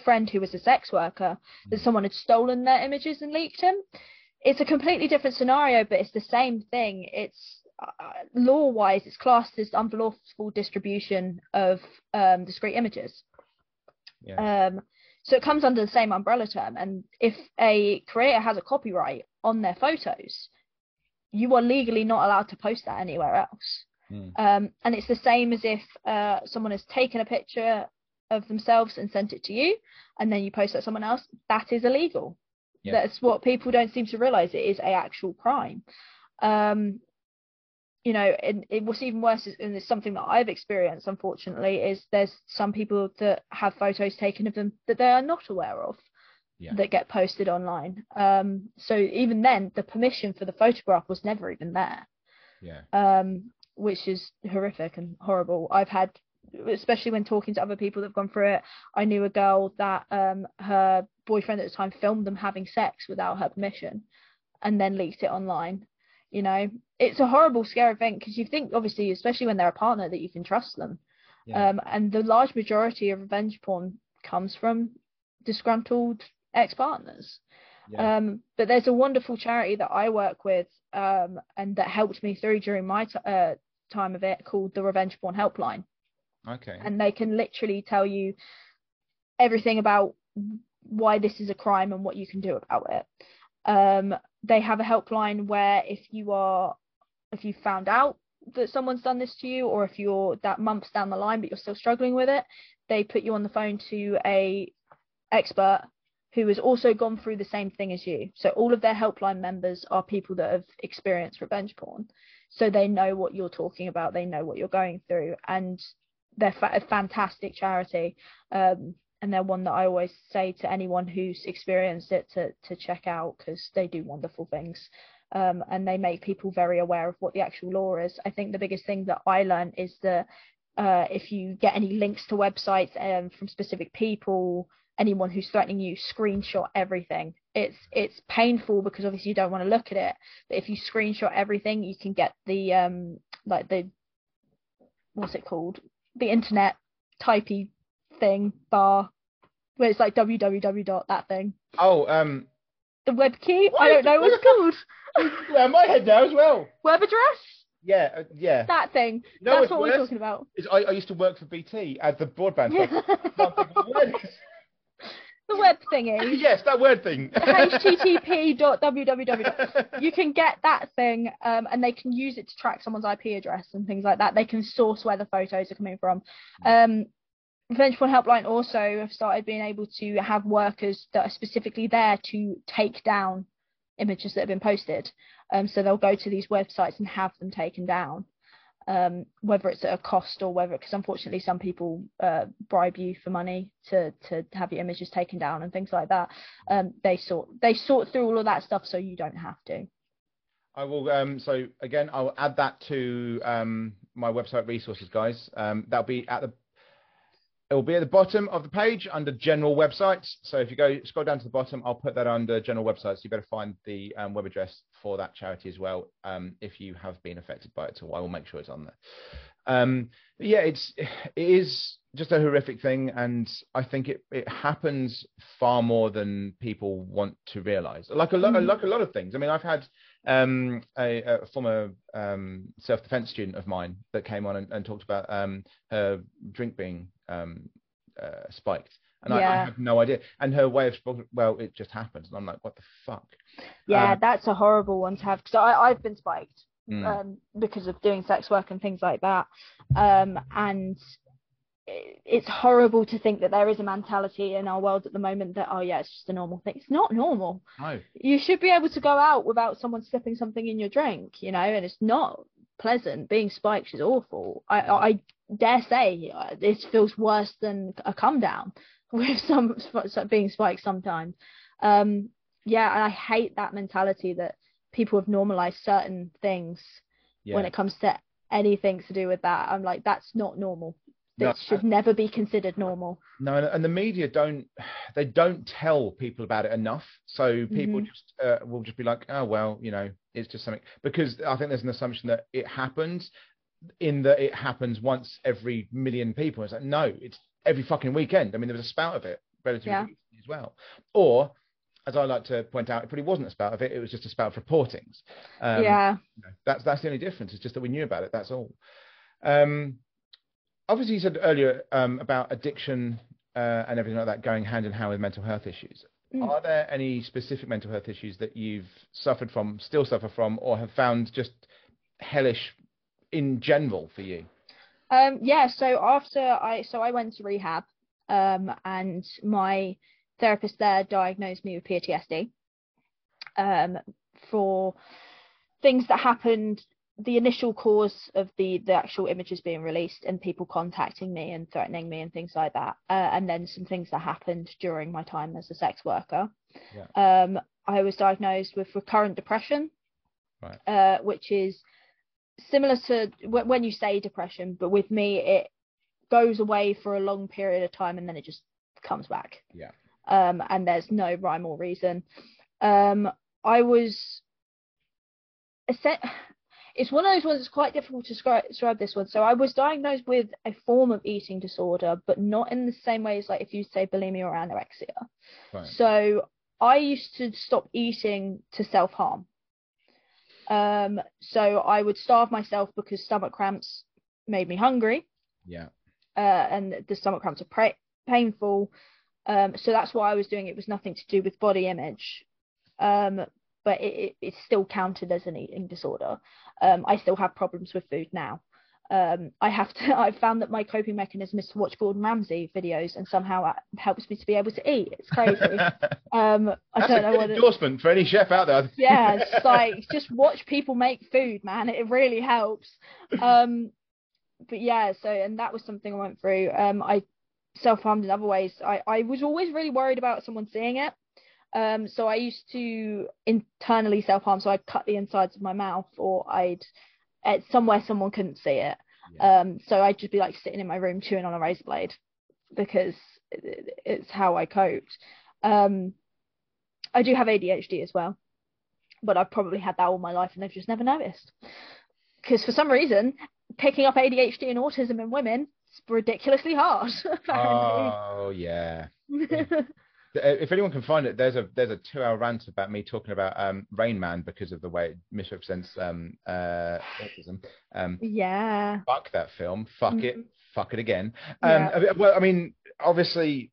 friend who was a sex worker that mm. someone had stolen their images and leaked them. It's a completely different scenario, but it's the same thing. It's uh, law wise, it's classed as unlawful distribution of um, discrete images. Yeah. Um, so it comes under the same umbrella term. And if a creator has a copyright on their photos, you are legally not allowed to post that anywhere else. Mm. Um, and it's the same as if uh, someone has taken a picture of themselves and sent it to you, and then you post that someone else. That is illegal. That's what people don't seem to realize. It is a actual crime. Um, you know, and it, what's even worse, is, and it's something that I've experienced, unfortunately, is there's some people that have photos taken of them that they are not aware of. Yeah. that get posted online. Um, so even then, the permission for the photograph was never even there. Yeah. Um, which is horrific and horrible. I've had, especially when talking to other people that've gone through it. I knew a girl that um, her boyfriend at the time filmed them having sex without her permission, and then leaked it online you know it's a horrible scary thing because you think obviously especially when they're a partner that you can trust them yeah. um, and the large majority of revenge porn comes from disgruntled ex-partners yeah. um, but there's a wonderful charity that i work with um, and that helped me through during my t- uh, time of it called the revenge porn helpline okay. And they can literally tell you everything about why this is a crime and what you can do about it. Um, they have a helpline where if you are if you found out that someone's done this to you or if you're that months down the line but you're still struggling with it they put you on the phone to a expert who has also gone through the same thing as you. So all of their helpline members are people that have experienced revenge porn. So they know what you're talking about. They know what you're going through. And they're fa- a fantastic charity um, and they're one that I always say to anyone who's experienced it to to check out because they do wonderful things. um, and they make people very aware of what the actual law is. I think the biggest thing that I learned is that uh, if you get any links to websites um, from specific people, anyone who's threatening you, screenshot everything. It's it's painful because obviously you don't want to look at it. But if you screenshot everything, you can get the um like the what's it called? The internet typey thing bar where it's like www dot that thing. Oh, um the web key. What? I don't know what it's called. yeah, my head now as well. Web address. Yeah, uh, yeah. That thing. No, That's what we're talking about. I, I, used to work for BT as the broadband. the web thingy. yes, that word thing. http www. You can get that thing, um, and they can use it to track someone's IP address and things like that. They can source where the photos are coming from. Um, Vengeful Helpline also have started being able to have workers that are specifically there to take down images that have been posted. Um, so they'll go to these websites and have them taken down um, whether it's at a cost or whether because unfortunately some people uh, bribe you for money to to have your images taken down and things like that. Um, they sort they sort through all of that stuff so you don't have to. I will. Um, so again, I will add that to um, my website resources, guys. Um, that'll be at the it will be at the bottom of the page under general websites. So if you go scroll down to the bottom, I'll put that under general websites. You better find the um, web address for that charity as well. Um, if you have been affected by it, so I will make sure it's on there. Um, yeah, it's it is just a horrific thing, and I think it it happens far more than people want to realise. Like a lot, mm. like a lot of things. I mean, I've had um, a, a, former um, self-defense student of mine that came on and, and talked about um, her drink being um, uh, spiked. And yeah. I, I, have no idea. And her way of well, it just happens. And I'm like, what the fuck? Yeah, um, that's a horrible one to have. Because I've been spiked mm. um, because of doing sex work and things like that. Um, and it's horrible to think that there is a mentality in our world at the moment that oh yeah it's just a normal thing it's not normal no. you should be able to go out without someone slipping something in your drink you know and it's not pleasant being spiked is awful i i dare say uh, this feels worse than a come down with some being spiked sometimes. Um, yeah, and I hate that mentality that people have normalized certain things yeah. when it comes to anything to do with that. I'm like, that's not normal. This no, should never be considered normal. No, and the media don't they don't tell people about it enough. So people mm-hmm. just uh, will just be like, oh well, you know, it's just something because I think there's an assumption that it happens in that it happens once every million people. It's like, no, it's every fucking weekend. I mean, there was a spout of it relatively yeah. as well. Or, as I like to point out, it probably wasn't a spout of it. It was just a spout of reportings. Um, yeah. You know, that's that's the only difference. It's just that we knew about it. That's all. Um, obviously, you said earlier um, about addiction uh, and everything like that going hand in hand with mental health issues. Mm. Are there any specific mental health issues that you've suffered from, still suffer from, or have found just hellish in general for you? Um, yeah. So after I so I went to rehab, um, and my therapist there diagnosed me with PTSD. Um, for things that happened the initial cause of the the actual images being released and people contacting me and threatening me and things like that uh, and then some things that happened during my time as a sex worker yeah. um, i was diagnosed with recurrent depression right. uh, which is similar to when you say depression, but with me, it goes away for a long period of time and then it just comes back. Yeah. Um, and there's no rhyme or reason. Um, I was. It's one of those ones that's quite difficult to describe, describe this one. So I was diagnosed with a form of eating disorder, but not in the same way as like if you say bulimia or anorexia. Right. So I used to stop eating to self harm. Um, so I would starve myself because stomach cramps made me hungry. Yeah. Uh, and the stomach cramps are pra- painful. Um, so that's why I was doing. It was nothing to do with body image. Um, but it, it, it's still counted as an eating disorder. Um, I still have problems with food now um, I have to. I've found that my coping mechanism is to watch Gordon Ramsay videos, and somehow that helps me to be able to eat. It's crazy. um, I That's don't know what endorsement it, for any chef out there. yeah, it's like just watch people make food, man. It really helps. Um, but yeah, so and that was something I went through. Um, I self harmed in other ways. I I was always really worried about someone seeing it. Um, so I used to internally self harm. So I'd cut the insides of my mouth, or I'd at somewhere someone couldn't see it. Yeah. Um, so I'd just be like sitting in my room chewing on a razor blade because it's how I coped. Um, I do have ADHD as well, but I've probably had that all my life and they've just never noticed. Because for some reason, picking up ADHD and autism in women is ridiculously hard. Apparently. oh yeah. if anyone can find it, there's a there's a two hour rant about me talking about um, Rain Man because of the way it misrepresents um, uh, autism. Um, yeah. Fuck that film. Fuck mm-hmm. it. Fuck it again. Um, yeah. Well, I mean, obviously.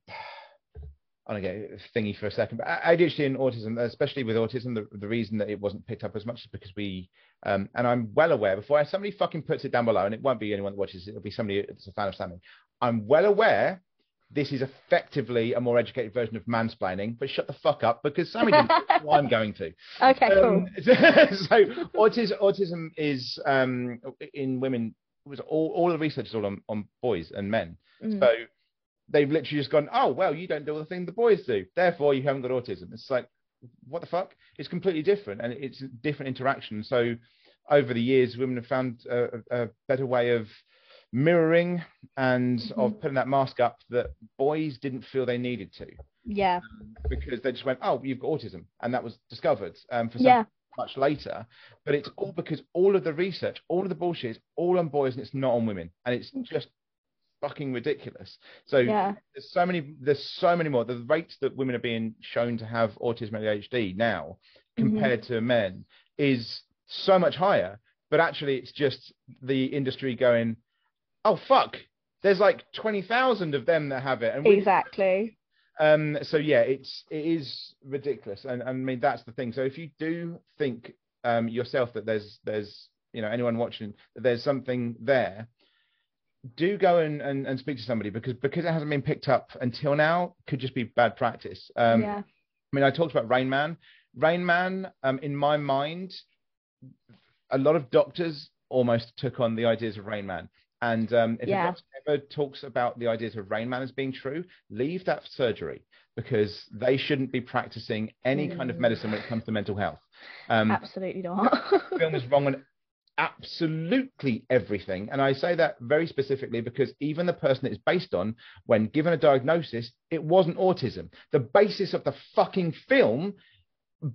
I don't get thingy for a second, but ADHD and autism, especially with autism, the, the reason that it wasn't picked up as much is because we, um, and I'm well aware before somebody fucking puts it down below, and it won't be anyone that watches it, it'll be somebody that's a fan of Sammi. I'm well aware this is effectively a more educated version of mansplaining, but shut the fuck up because Sammi didn't. well, I'm going to. Okay, um, cool. so autism, autism is um, in women. Was all, all the research is all on, on boys and men. Mm. So they've literally just gone, oh well, you don't do all the thing the boys do, therefore you haven't got autism. It's like, what the fuck? It's completely different, and it's a different interaction. So over the years, women have found a, a better way of mirroring and mm-hmm. of putting that mask up that boys didn't feel they needed to. Yeah. because they just went, oh, you've got autism, and that was discovered um, for some yeah. much later. But it's all because all of the research, all of the bullshit is all on boys and it's not on women, and it's mm. just fucking ridiculous. So yeah. there's so many, there's so many more. The rates that women are being shown to have autism and ADHD now mm-hmm. compared mm-hmm. to men is so much higher. But actually, it's just the industry going, oh fuck, there's like twenty thousand of them that have it. And we, exactly. Um. So yeah, it's it is ridiculous, and, and I mean that's the thing. So if you do think um yourself that there's there's you know anyone watching that there's something there do go and, and, and speak to somebody because because it hasn't been picked up until now could just be bad practice um yeah. i mean i talked about rain man rain man um in my mind a lot of doctors almost took on the ideas of rain man and um, if yeah. ever talks about the ideas of Rain Man as being true, leave that surgery because they shouldn't be practicing any mm. kind of medicine when it comes to mental health. Um, absolutely not. film is wrong on absolutely everything. And I say that very specifically because even the person it's based on, when given a diagnosis, it wasn't autism. The basis of the fucking film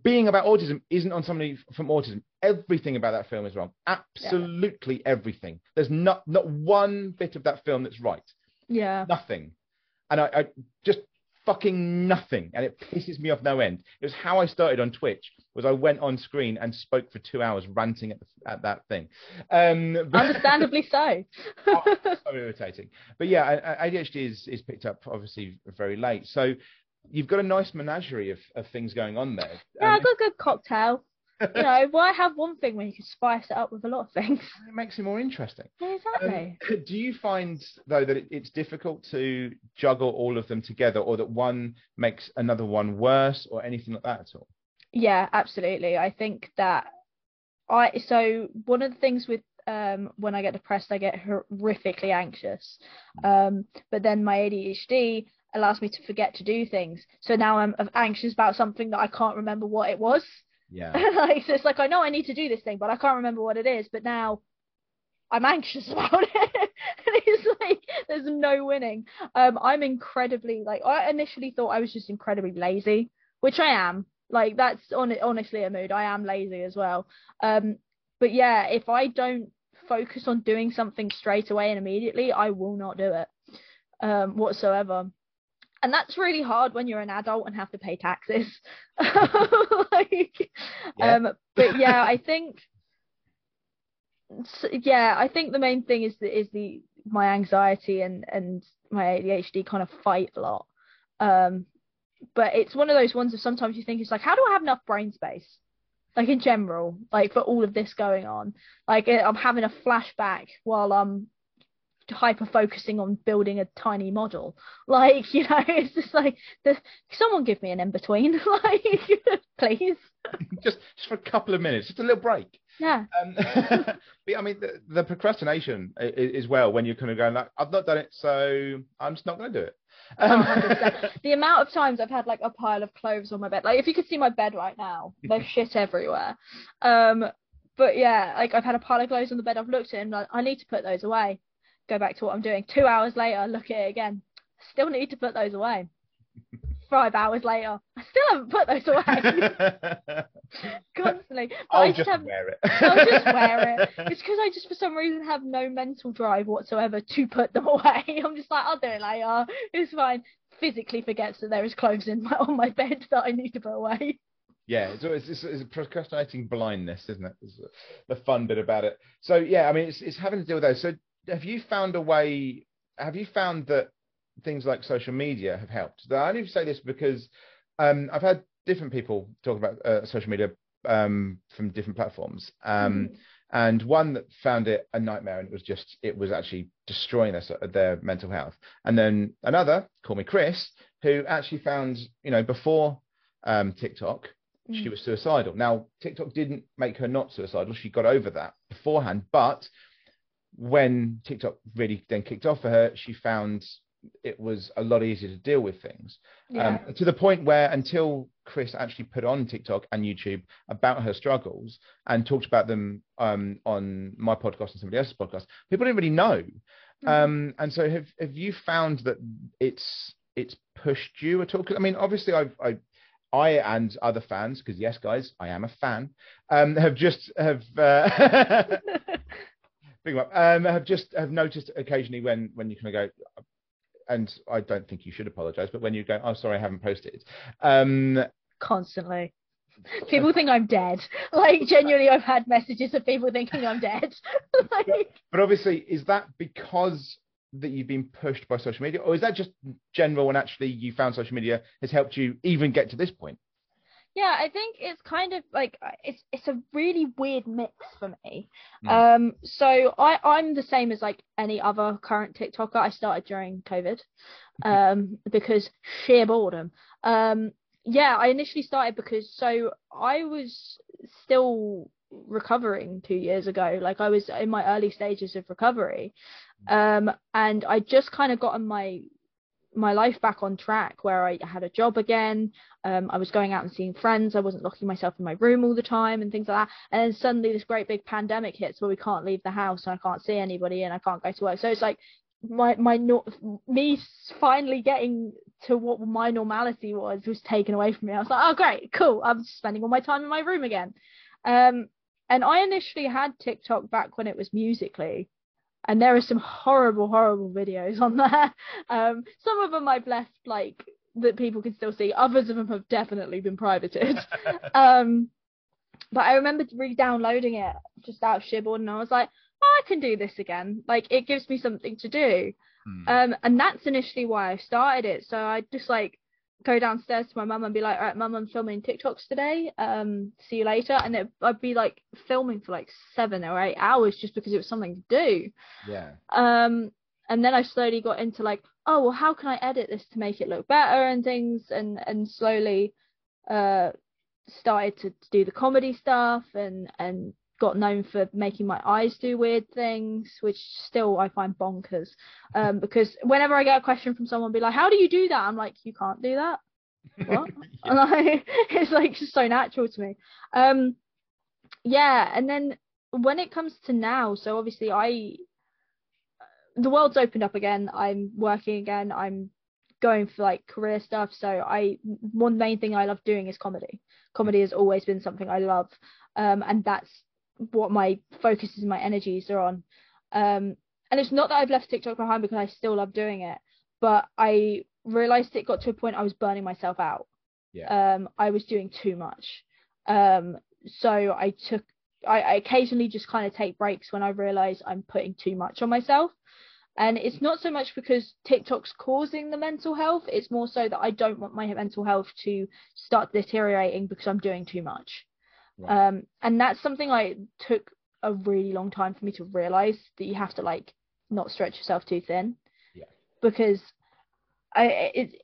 being about autism isn't on somebody from autism. Everything about that film is wrong. Absolutely yeah. everything. There's not not one bit of that film that's right. Yeah. Nothing. And I, I just fucking nothing. And it pisses me off no end. It was how I started on Twitch. Was I went on screen and spoke for two hours ranting at, the, at that thing. Um, but, Understandably so. oh, so irritating. But yeah, ADHD is is picked up obviously very late. So you've got a nice menagerie of, of things going on there. Yeah, um, I've got a good cocktail. you know, why have one thing when you can spice it up with a lot of things? It makes it more interesting. exactly. Um, do you find though that it, it's difficult to juggle all of them together, or that one makes another one worse, or anything like that at all? Yeah, absolutely. I think that I so one of the things with um, when I get depressed, I get horrifically anxious. Um, but then my ADHD allows me to forget to do things. So now I'm anxious about something that I can't remember what it was. Yeah. like so it's like I know I need to do this thing, but I can't remember what it is. But now I'm anxious about it. and it's like there's no winning. Um, I'm incredibly like I initially thought I was just incredibly lazy, which I am. Like that's on honestly a mood. I am lazy as well. Um, but yeah, if I don't focus on doing something straight away and immediately, I will not do it um, whatsoever and that's really hard when you're an adult and have to pay taxes. like, yeah. um, but yeah, I think, yeah, I think the main thing is the, is the my anxiety and and my ADHD kind of fight a lot. Um, but it's one of those ones that sometimes you think it's like, how do I have enough brain space? Like in general, like for all of this going on, like I'm having a flashback while I'm hyper focusing on building a tiny model. Like, you know, it's just like, the, someone give me an in between, like, please. just, just for a couple of minutes, just a little break. Yeah. Um, but I mean, the, the procrastination is, is, well when you're kind of going like, I've not done it, so I'm just not going to do it. Um, oh, the amount of times I've had like a pile of clothes on my bed, like if you could see my bed right now, there's shit everywhere. Um, but yeah, like I've had a pile of clothes on the bed. I've looked at it and like, I need to put those away. Go back to what I'm doing. Two hours later, look at it again. Still need to put those away. Five hours later, I still haven't put those away. Constantly. I'll I just, just have, wear it. I'll just wear it. It's because I just for some reason have no mental drive whatsoever to put them away. I'm just like, I'll do it later. It's fine. Physically forgets that there is clothes in my on my bed that I need to put away. Yeah, it's, it's, it's, a procrastinating blindness, isn't it? It's the fun bit about it. So yeah, I mean, it's it's having to deal with those. So have you found a way? Have you found that things like social media have helped? I only say this because um, I've had different people talk about uh, social media um, from different platforms. Um, mm. And one that found it a nightmare, and it was just it was actually destroying their their mental health. And then another, call me Chris, who actually found you know before um, TikTok, mm. she was suicidal. Now TikTok didn't make her not suicidal; she got over that beforehand. But when TikTok really then kicked off for her, she found it was a lot easier to deal with things. Yeah. Um, to the point where until Chris actually put on TikTok and YouTube about her struggles and talked about them um, on my podcast and somebody else's podcast, people didn't really know. Mm-hmm. Um, and so have have you found that it's it's pushed you at all? I mean, obviously, I've I, I and other fans, because yes, guys, I am a fan, um, have just have. Uh, um, have just have noticed occasionally when when you kind of go, and I don't think you should apologize, but when you go, oh, sorry, I haven't posted. Um, Constantly. People think I'm dead. Like, genuinely, I've had messages of people thinking I'm dead. like... But obviously, is that because that you've been pushed by social media, or is that just general and actually you found social media has helped you even get to this point? Yeah i think it's kind of like it's it's a really weird mix for me. Mm. um so i i'm the same as like any other current tiktoker. I started during covid um because sheer boredom. Um yeah i initially started because so i was still recovering two years ago. Like i was in my early stages of recovery. Hmm. um and i just kind of gotten my my life back on track where I had a job again. Um, I was going out and seeing friends. I wasn't locking myself in my room all the time and things like that. And then suddenly this great big pandemic hits where we can't leave the house and I can't see anybody and I can't go to work. So it's like my my me finally getting to what my normality was was taken away from me. I was like, oh great, cool. I'm spending all my time in my room again. Um, and I initially had TikTok back when it was Musical.ly and there are some horrible, horrible videos on there. Um, some of them I've left like that people can still see. Others of them have definitely been privated. um, but I remember re-downloading it just out of shibboleth, and I was like, oh, I can do this again. Like it gives me something to do. Hmm. Um, and that's initially why I started it. So I just like go downstairs to my mum and be like, all right, mum, I'm filming TikToks today. Um, see you later. And it, I'd be like filming for like seven or eight hours just because it was something to do. Yeah. Um, and then I slowly got into like, oh, well, how can I edit this to make it look better and things, and and slowly, uh, started to, to do the comedy stuff and and got known for making my eyes do weird things, which still I find bonkers. Um, because whenever I get a question from someone, be like, "How do you do that?" I'm like, "You can't do that." What? yeah. and I, it's like just so natural to me. Um, yeah, and then when it comes to now, so obviously I, the world's opened up again. I'm working again. I'm going for like career stuff. So I one main thing I love doing is comedy. Comedy has always been something I love, um, and that's what my focuses and my energies are on. Um, and it's not that I've left TikTok behind because I still love doing it, but I realized it got to a point I was burning myself out. Yeah. Um, I was doing too much. Um, so I took, I, I occasionally just kind of take breaks when I realize I'm putting too much on myself. And it's not so much because TikTok's causing the mental health, it's more so that I don't want my mental health to start deteriorating because I'm doing too much. Right. Um, and that's something like took a really long time for me to realize that you have to like not stretch yourself too thin. Yeah. Because I it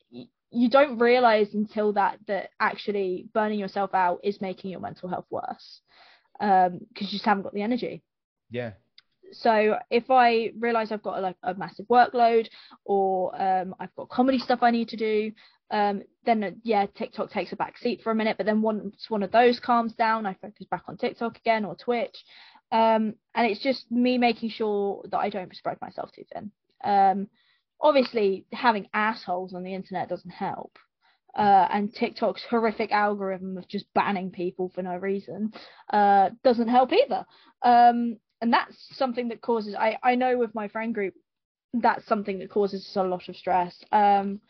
you don't realize until that that actually burning yourself out is making your mental health worse. Um, because you just haven't got the energy. Yeah. So if I realize I've got like a massive workload or um, I've got comedy stuff I need to do, um, then uh, yeah, TikTok takes a back seat for a minute. But then once one of those calms down, I focus back on TikTok again or Twitch. Um, and it's just me making sure that I don't spread myself too thin. Um, obviously, having assholes on the internet doesn't help. Uh, and TikTok's horrific algorithm of just banning people for no reason uh, doesn't help either. Um, and that's something that causes. I I know with my friend group, that's something that causes us a lot of stress. Um,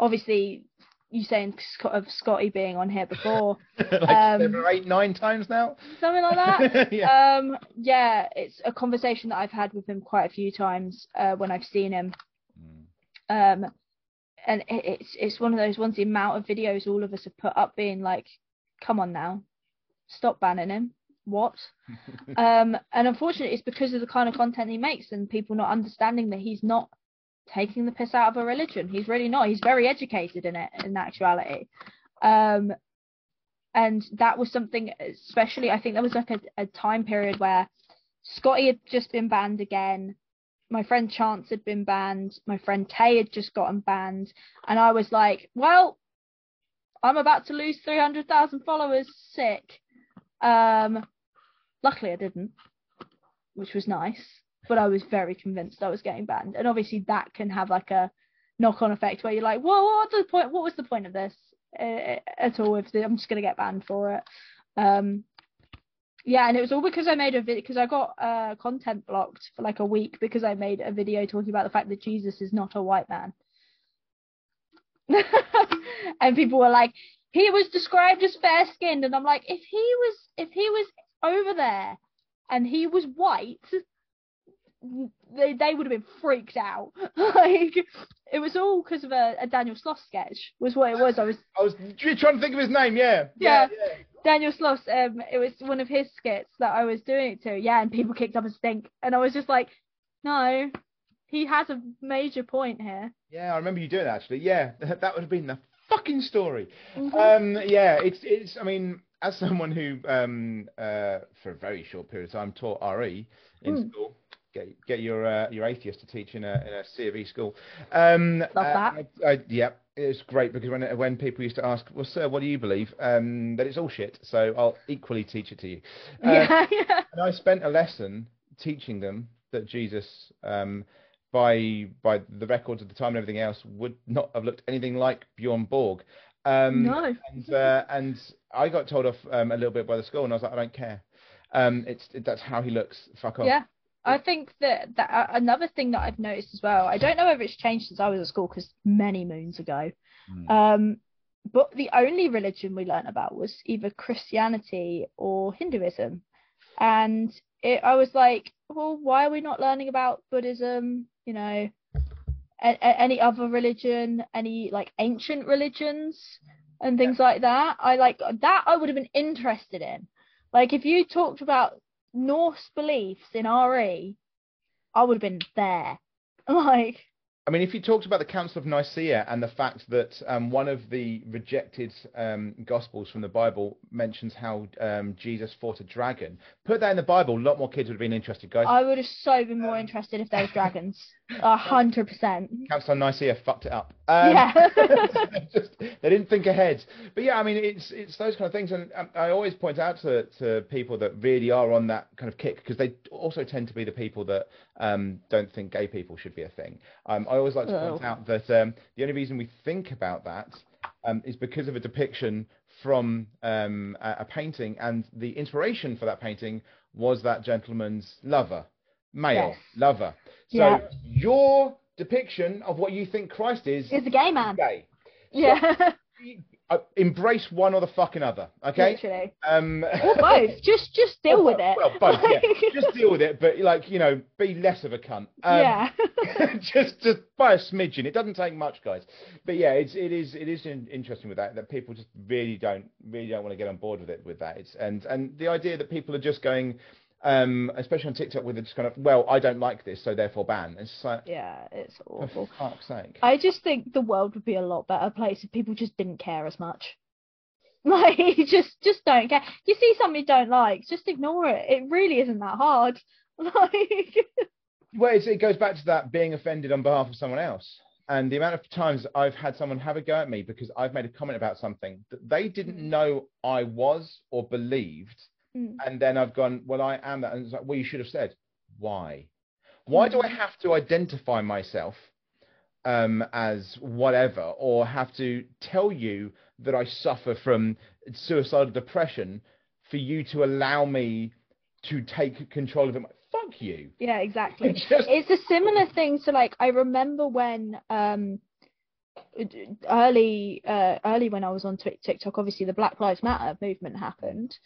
obviously, you saying of Scotty being on here before, like um, seven or eight, nine times now, something like that. yeah. Um, yeah, it's a conversation that I've had with him quite a few times uh, when I've seen him. Mm. Um, and it's it's one of those ones. The amount of videos all of us have put up being like, "Come on now, stop banning him." What? um, and unfortunately, it's because of the kind of content he makes and people not understanding that he's not taking the piss out of a religion. He's really not. He's very educated in it in actuality. Um, and that was something, especially I think there was like a, a time period where Scotty had just been banned again my friend Chance had been banned, my friend Tay had just gotten banned, and I was like, well, I'm about to lose 300,000 followers, sick. Um, luckily I didn't, which was nice, but I was very convinced I was getting banned, and obviously that can have like a knock-on effect where you're like, well, what's the point? What was the point of this uh, at all? If I'm just gonna get banned for it. Um, yeah, and it was all because I made a video because I got uh, content blocked for like a week because I made a video talking about the fact that Jesus is not a white man. and people were like, he was described as fair skinned, and I'm like, if he was if he was over there and he was white, they they would have been freaked out. like it was all because of a, a, Daniel Sloss sketch was what it was. I was I was trying to think of his name. Yeah. Yeah. yeah. Daniel Sloss. Um, it was one of his skits that I was doing it to. Yeah, and people kicked up a stink, and I was just like, no, he has a major point here. Yeah, I remember you doing that actually. Yeah, that would have been the fucking story. Mm-hmm. Um, yeah, it's it's. I mean, as someone who um uh for a very short period of time taught RE in mm. school get get your uh, your atheist to teach in a in a C of E school. Um, Love that. Uh, I, I, yeah, it's great because when when people used to ask, well, sir, what do you believe? Um, that it's all shit. So I'll equally teach it to you. Uh, yeah, yeah. And I spent a lesson teaching them that Jesus. Um, by by the records of the time and everything else, would not have looked anything like Bjorn Borg. Um, no. And uh, and I got told off um, a little bit by the school, and I was like, I don't care. Um, it's it, that's how he looks. Fuck off. Yeah. I think that that uh, another thing that I've noticed as well. I don't know whether it's changed since I was at school because many moons ago. Mm. Um, but the only religion we learnt about was either Christianity or Hinduism, and it, I was like, well, why are we not learning about Buddhism? You know, a, any other religion, any like ancient religions and things yeah. like that. I like that. I would have been interested in. Like if you talked about Norse beliefs in RE, I would have been there. Like, I mean, if you talked about the Council of Nicaea and the fact that um, one of the rejected um, Gospels from the Bible mentions how um, Jesus fought a dragon, put that in the Bible, a lot more kids would have been interested, guys. I would have so been more interested if there was dragons. A hundred percent. Council Nicaea fucked it up. Um, yeah. just, they didn't think ahead. But yeah, I mean, it's it's those kind of things, and I always point out to to people that really are on that kind of kick because they also tend to be the people that um, don't think gay people should be a thing. Um, I always like to point oh. out that um, the only reason we think about that um, is because of a depiction from um, a, a, painting, and the inspiration for that painting was that gentleman's lover, male yes. lover. So yeah. your depiction of what you think Christ is is a gay man. Gay. Yeah. uh, embrace one or the fucking other. Okay. Literally. Um, or both. just just deal with it. Well, both. yeah. Just deal with it, but like you know, be less of a cunt. Um, yeah. just just by a smidgen. It doesn't take much, guys. But yeah, it's it is it is interesting with that that people just really don't really don't want to get on board with it with that. It's and and the idea that people are just going um, especially on TikTok, with it's kind of, well, I don't like this, so therefore ban. It's like, yeah, it's awful. For fuck's sake. I just think the world would be a lot better place if people just didn't care as much. Like, just, just don't care. You see something you don't like, just ignore it. It really isn't that hard. Like, well, it goes back to that being offended on behalf of someone else. And the amount of times I've had someone have a go at me because I've made a comment about something that they didn't mm. know I was or believed. Mm. And then I've gone, well, I am that. And it's like, well, you should have said, why? Why do I have to identify myself um, as whatever or have to tell you that I suffer from suicidal depression for you to allow me to take control of it. Fuck you. Yeah, exactly. Just... It's a similar thing to like I remember when um early uh early when I was on TikTok, obviously the Black Lives Matter movement happened.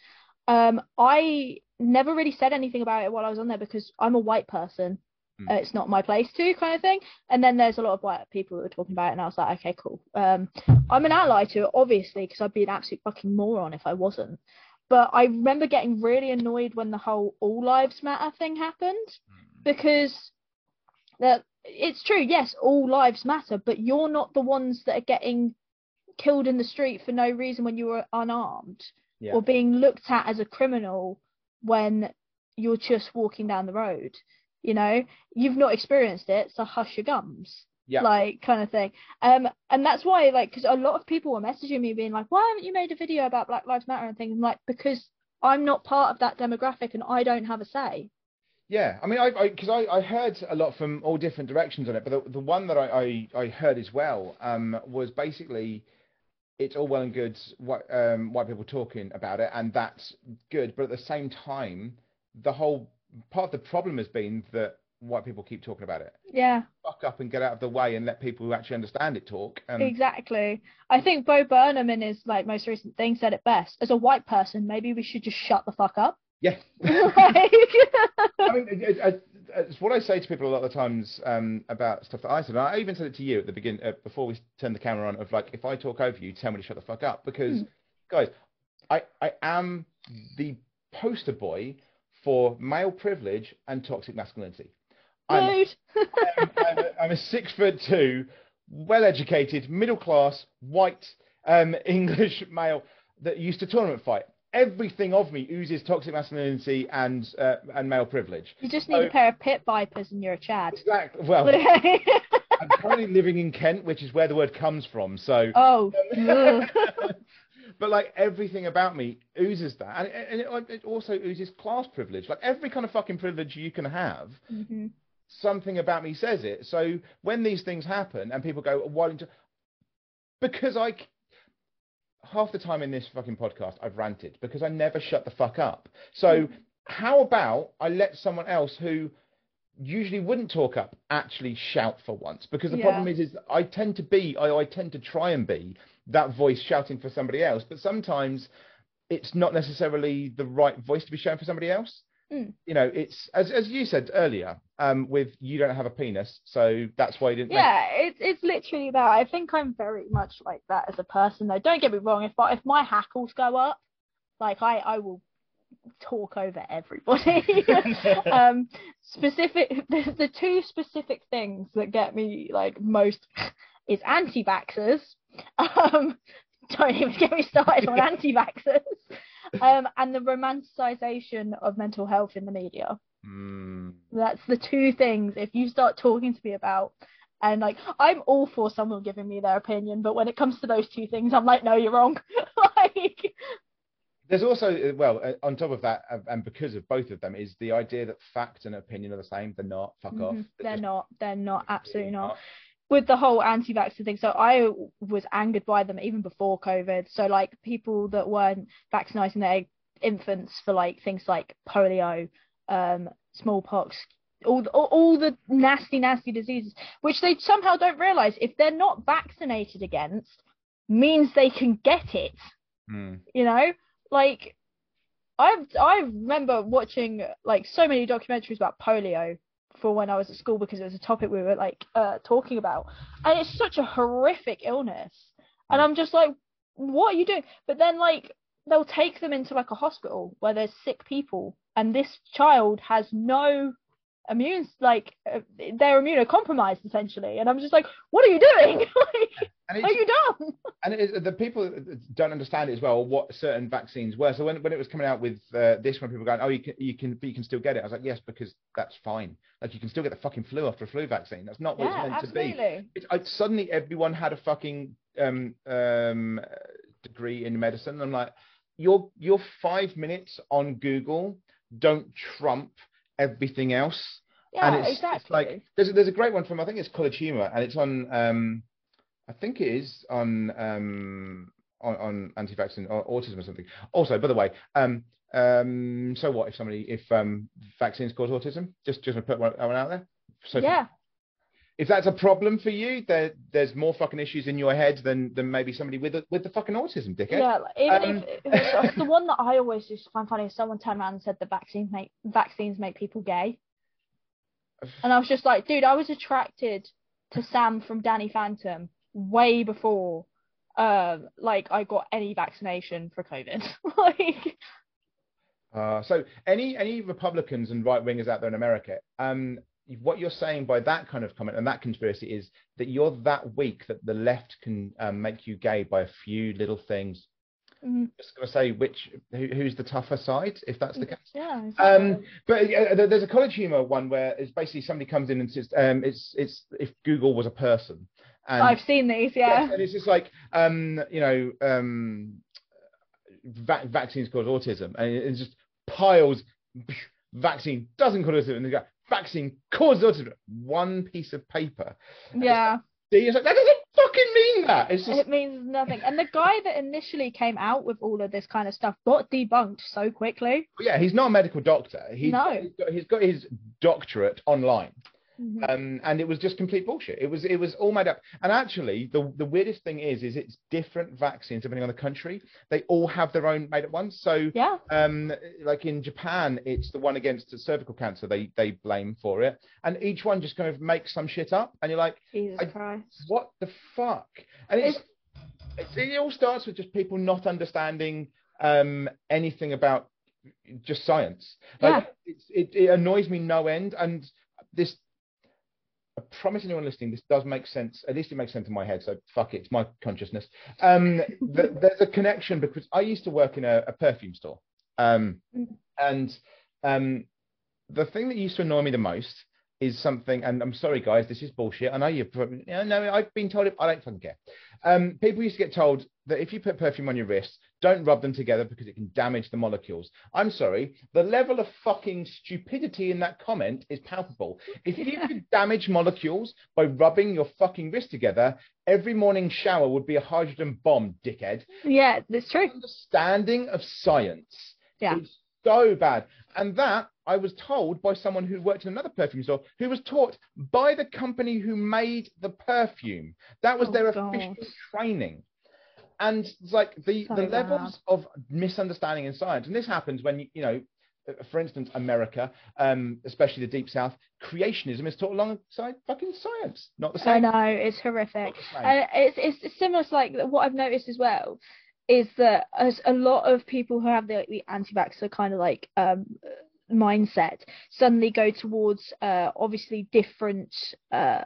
Um, I never really said anything about it while I was on there because I'm a white person. Mm. Uh, it's not my place to kind of thing. And then there's a lot of white people that were talking about it, and I was like, okay, cool. Um, I'm an ally to it, obviously, because I'd be an absolute fucking moron if I wasn't. But I remember getting really annoyed when the whole all lives matter thing happened mm. because that it's true, yes, all lives matter, but you're not the ones that are getting killed in the street for no reason when you were unarmed yeah. or being looked at as a criminal when you're just walking down the road you know? You've not experienced it so hush your gums. Yeah. like kind of thing. Um and that's why like because a lot of people were messaging me being like why haven't you made a video about black lives matter and things? I'm like because i'm not part of that demographic and i don't have a say. Yeah, I mean, I because I, I, I, heard a lot from all different directions on it, but the, the one that I, I, I heard as well um, was basically it's all well and good white, um, white people talking about it, and that's good. But at the same time, the whole part of the problem has been that white people keep talking about it. Yeah. Fuck up and get out of the way and let people who actually understand it talk. And... Exactly. I think Bo Burnham in his like most recent thing said it best. As a white person, maybe we should just shut the fuck up. Yeah. I mean, it, it, it's what I say to people a lot of the times um, about stuff that I said. And I even said it to you at the beginning uh, before we turned the camera on. Of like, if I talk over you, tell me to shut the fuck up. Because, mm. guys, I I am the poster boy for male privilege and toxic masculinity. I'm, I'm, I'm, a, I'm, a six foot two, well educated, middle class, white um, English male that used to tournament fight. Everything of me oozes toxic masculinity and uh, and male privilege. You just need so, a pair of pit vipers and you're a Chad. Exactly. Well, I'm currently living in Kent, which is where the word comes from. So. Oh. but like everything about me oozes that, and, it, and it, it, also oozes class privilege. Like every kind of fucking privilege you can have, mm-hmm. something about me says it. So when these things happen and people go, "Why don't you?" Because I half the time in this fucking podcast I've ranted because I never shut the fuck up. So mm-hmm. how about I let someone else who usually wouldn't talk up actually shout for once because the yeah. problem is is I tend to be I, I tend to try and be that voice shouting for somebody else. But sometimes it's not necessarily the right voice to be shouting for somebody else. Mm. You know, it's as as you said earlier, um, with you don't have a penis, so that's why you didn't. Yeah, it's it's literally that. I think I'm very much like that as a person. Though, don't get me wrong. If I, if my hackles go up, like I I will talk over everybody. um, specific the, the two specific things that get me like most is anti-vaxxers um, don't even get me started on anti-vaxxers. Um, and the romanticization of mental health in the media. Mm. That's the two things. If you start talking to me about, and like, I'm all for someone giving me their opinion, but when it comes to those two things, I'm like, no, you're wrong. like, there's also, well, uh, on top of that, uh, and because of both of them, is the idea that fact and opinion are the same. They're not. Fuck mm-hmm. off. They're, They're just, not. They're not. Absolutely not. With the whole anti-vaxxer thing, so I was angered by them even before COVID. So like people that weren't vaccinating their infants for like things like polio, um, smallpox, all, all, all the nasty, nasty diseases, which they somehow don't realize if they're not vaccinated against, means they can get it. Mm. You know, like I I remember watching like so many documentaries about polio for when I was at school because it was a topic we were like uh, talking about, and it's such a horrific illness, and. I'm just like, what are you doing? But then like they'll take them into like a hospital where there's sick people, and this child has no immune like uh, they're immunocompromised essentially. And i'm just like what are you doing? Like, are you dumb? And it, the people don't understand it as well what certain vaccines were. So when, when it was coming out with uh, this when people were going oh you can you can but you can still get it i was like yes because that's fine. Like you can still get the fucking flu after a flu vaccine. That's not what yeah, it's meant absolutely. to be. it's, I, suddenly everyone had a fucking um, um, degree in medicine. I'm like your your five minutes on google don't trump everything else. Yeah, and it's, exactly. It's like there's a, there's a great one from I think it's College Humor, and it's on um, I think it is on um on, on anti-vaccine or autism or something. Also, by the way, um, um, so what if somebody if um vaccines cause autism? Just just to put one, one out there. So yeah if that's a problem for you, there there's more fucking issues in your head than than maybe somebody with a, with the fucking autism, dickhead. Yeah, even um, if the one that I always just find funny is someone turned around and said the vaccines make vaccines make people gay, and I was just like, dude, I was attracted to Sam from Danny Phantom way before, um, like I got any vaccination for COVID, like. Uh, so any any Republicans and right wingers out there in America, um, what you're saying by that kind of comment and that conspiracy is that you're that weak that the left can um, make you gay by a few little things. Mm-hmm. Just gonna say which who, who's the tougher side if that's the case. Yeah. Exactly. Um, but uh, there's a college humor one where it's basically somebody comes in and says um, it's it's if Google was a person. And, I've seen these, yeah. And it's just like um, you know um, va- vaccines cause autism, and it's just piles. Vaccine doesn't cause autism, and they go vaccine causes autism. One piece of paper. Yeah. It's like, that doesn't fucking mean that. Just... It means nothing. And the guy that initially came out with all of this kind of stuff got debunked so quickly. Yeah, he's not a medical doctor. He's, no. He's got, he's got his doctorate online. Mm-hmm. Um, and it was just complete bullshit. It was it was all made up. And actually, the the weirdest thing is, is it's different vaccines depending on the country. They all have their own made up ones. So yeah, um, like in Japan, it's the one against the cervical cancer. They they blame for it, and each one just kind of makes some shit up, and you're like, Jesus Christ, what the fuck? And it's, it's it all starts with just people not understanding um, anything about just science. Like, yeah. it, it annoys me no end, and this I promise anyone listening, this does make sense. At least it makes sense in my head. So fuck it, it's my consciousness. Um, the, there's a connection because I used to work in a, a perfume store, um, and um, the thing that used to annoy me the most is something. And I'm sorry, guys, this is bullshit. I know you. Probably, you know, no, I've been told it. I don't fucking care. Um, people used to get told that if you put perfume on your wrists, don't rub them together because it can damage the molecules. I'm sorry, the level of fucking stupidity in that comment is palpable. If you could damage molecules by rubbing your fucking wrist together, every morning shower would be a hydrogen bomb, dickhead. Yeah, that's true. Understanding of science. Yeah. So bad. And that I was told by someone who worked in another perfume store who was taught by the company who made the perfume. That was oh, their God. official training and it's like the so the bad. levels of misunderstanding in science, and this happens when you know, for instance, America, um, especially the Deep South, creationism is taught alongside fucking science, not the same. I know it's horrific, and it's it's similar to like what I've noticed as well is that as a lot of people who have the, the anti-vaxxer kind of like um, mindset suddenly go towards uh, obviously different uh,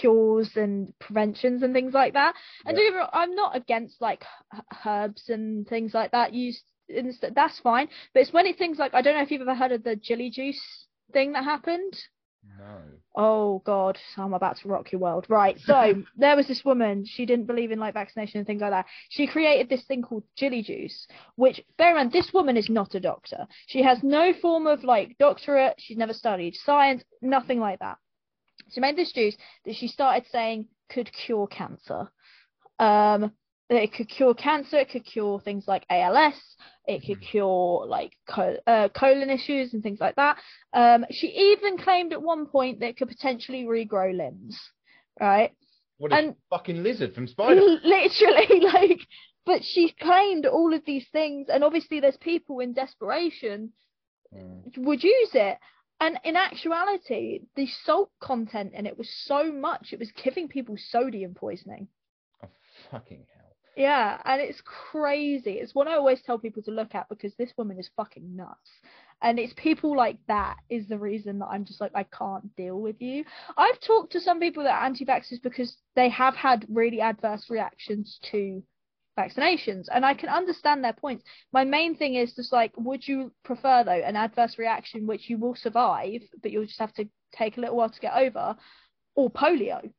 cures and preventions and things like that. And yeah. I'm not against like herbs and things like that used. That's fine, but it's when it things like I don't know if you've ever heard of the jilly juice thing that happened. No. Oh God, I'm about to rock your world. Right. So there was this woman. She didn't believe in like vaccination and things like that. She created this thing called jilly juice, which bear in mind, this woman is not a doctor. She has no form of like doctorate. She's never studied science, nothing like that. She made this juice that she started saying could cure cancer. Um, it could cure cancer. It could cure things like ALS. It could mm-hmm. cure like co- uh, colon issues and things like that. Um, she even claimed at one point that it could potentially regrow limbs. Right. What a and fucking lizard from Spider. Literally, like, but she claimed all of these things, and obviously there's people in desperation mm. would use it. And in actuality, the salt content in it was so much, it was giving people sodium poisoning. Oh, fucking. Yeah, and it's crazy. It's what I always tell people to look at because this woman is fucking nuts. And it's people like that is the reason that I'm just like, I can't deal with you. I've talked to some people that are anti vaxxers because they have had really adverse reactions to vaccinations and I can understand their points. My main thing is just like, would you prefer though an adverse reaction which you will survive, but you'll just have to take a little while to get over, or polio?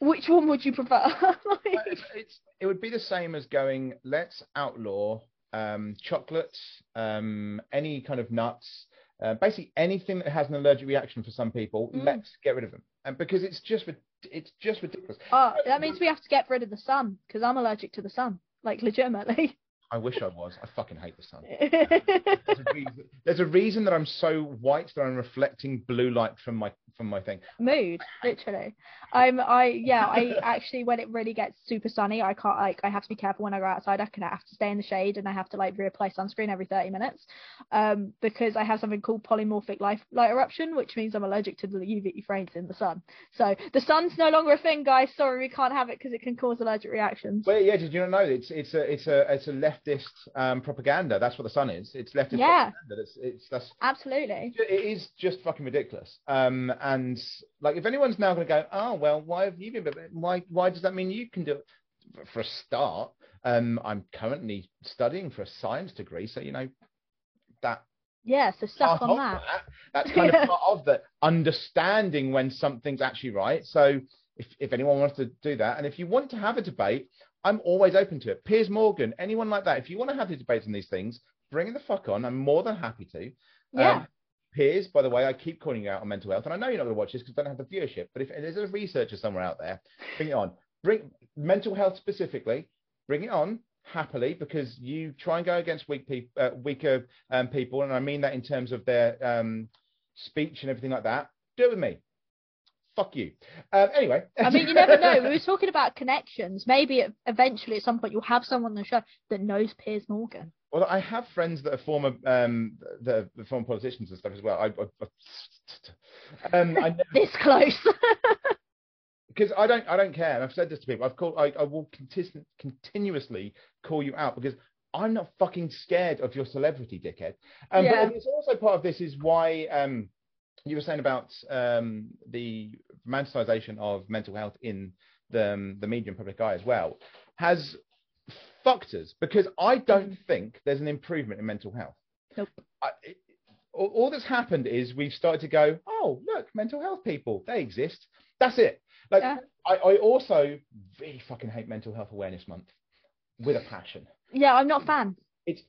Which one would you prefer? like... it's, it's, it would be the same as going, let's outlaw um, chocolates, um, any kind of nuts, uh, basically anything that has an allergic reaction for some people. Mm. Let's get rid of them, and because it's just it's just ridiculous. Oh, that means we have to get rid of the sun because I'm allergic to the sun, like legitimately. I wish I was. I fucking hate the sun. there's, a reason, there's, a reason, that I'm so white that I'm reflecting blue light from my from my thing. Mood, literally. I'm I yeah, I actually when it really gets super sunny, I can't like I have to be careful when I go outside. I can have to stay in the shade and I have to like reapply sunscreen every 30 minutes. Um because I have something called polymorphic light light eruption, which means I'm allergic to the UV rays in the sun. So the sun's no longer a thing, guys. Sorry, we can't have it because it can cause allergic reactions. Well, yeah, did you not know it's it's a it's a it's a leftist um, propaganda. That's what the sun is. It's leftist yeah. propaganda. It's it's that's absolutely. It is just fucking ridiculous. Um and like, if anyone's now going to go, oh well, why have you been? Why why does that mean you can do it? For a start, um, I'm currently studying for a science degree, so you know that. Yeah, so stuff on that. that. That's kind of part of the understanding when something's actually right. So if if anyone wants to do that, and if you want to have a debate, I'm always open to it. Piers Morgan, anyone like that, if you want to have the debate on these things, bring the fuck on. I'm more than happy to. Yeah. Um, Piers, by the way, I keep calling you out on mental health, and I know you're not going to watch this because I don't have the viewership. But if there's a researcher somewhere out there, bring it on. Bring mental health specifically. Bring it on happily because you try and go against weak people, uh, weaker um, people, and I mean that in terms of their um, speech and everything like that. Do it with me. Fuck you. Uh, anyway. I mean, you never know. We were talking about connections. Maybe eventually at some point you'll have someone on the show that knows Piers Morgan. Well, I have friends that are former um, the, the former politicians and stuff as well. I, I, um, I this close. because I don't I don't care. And I've said this to people. I've called I, I will continu- continuously call you out because I'm not fucking scared of your celebrity, dickhead. Um, yeah. But it's also part of this is why um, you were saying about um, the romanticization of mental health in the um, the media and public eye as well has fucked us because I don't mm. think there's an improvement in mental health. Nope. I, it, all, all that's happened is we've started to go, oh, look, mental health people, they exist. That's it. Like, yeah. I, I also really fucking hate Mental Health Awareness Month with a passion. Yeah, I'm not a fan. It's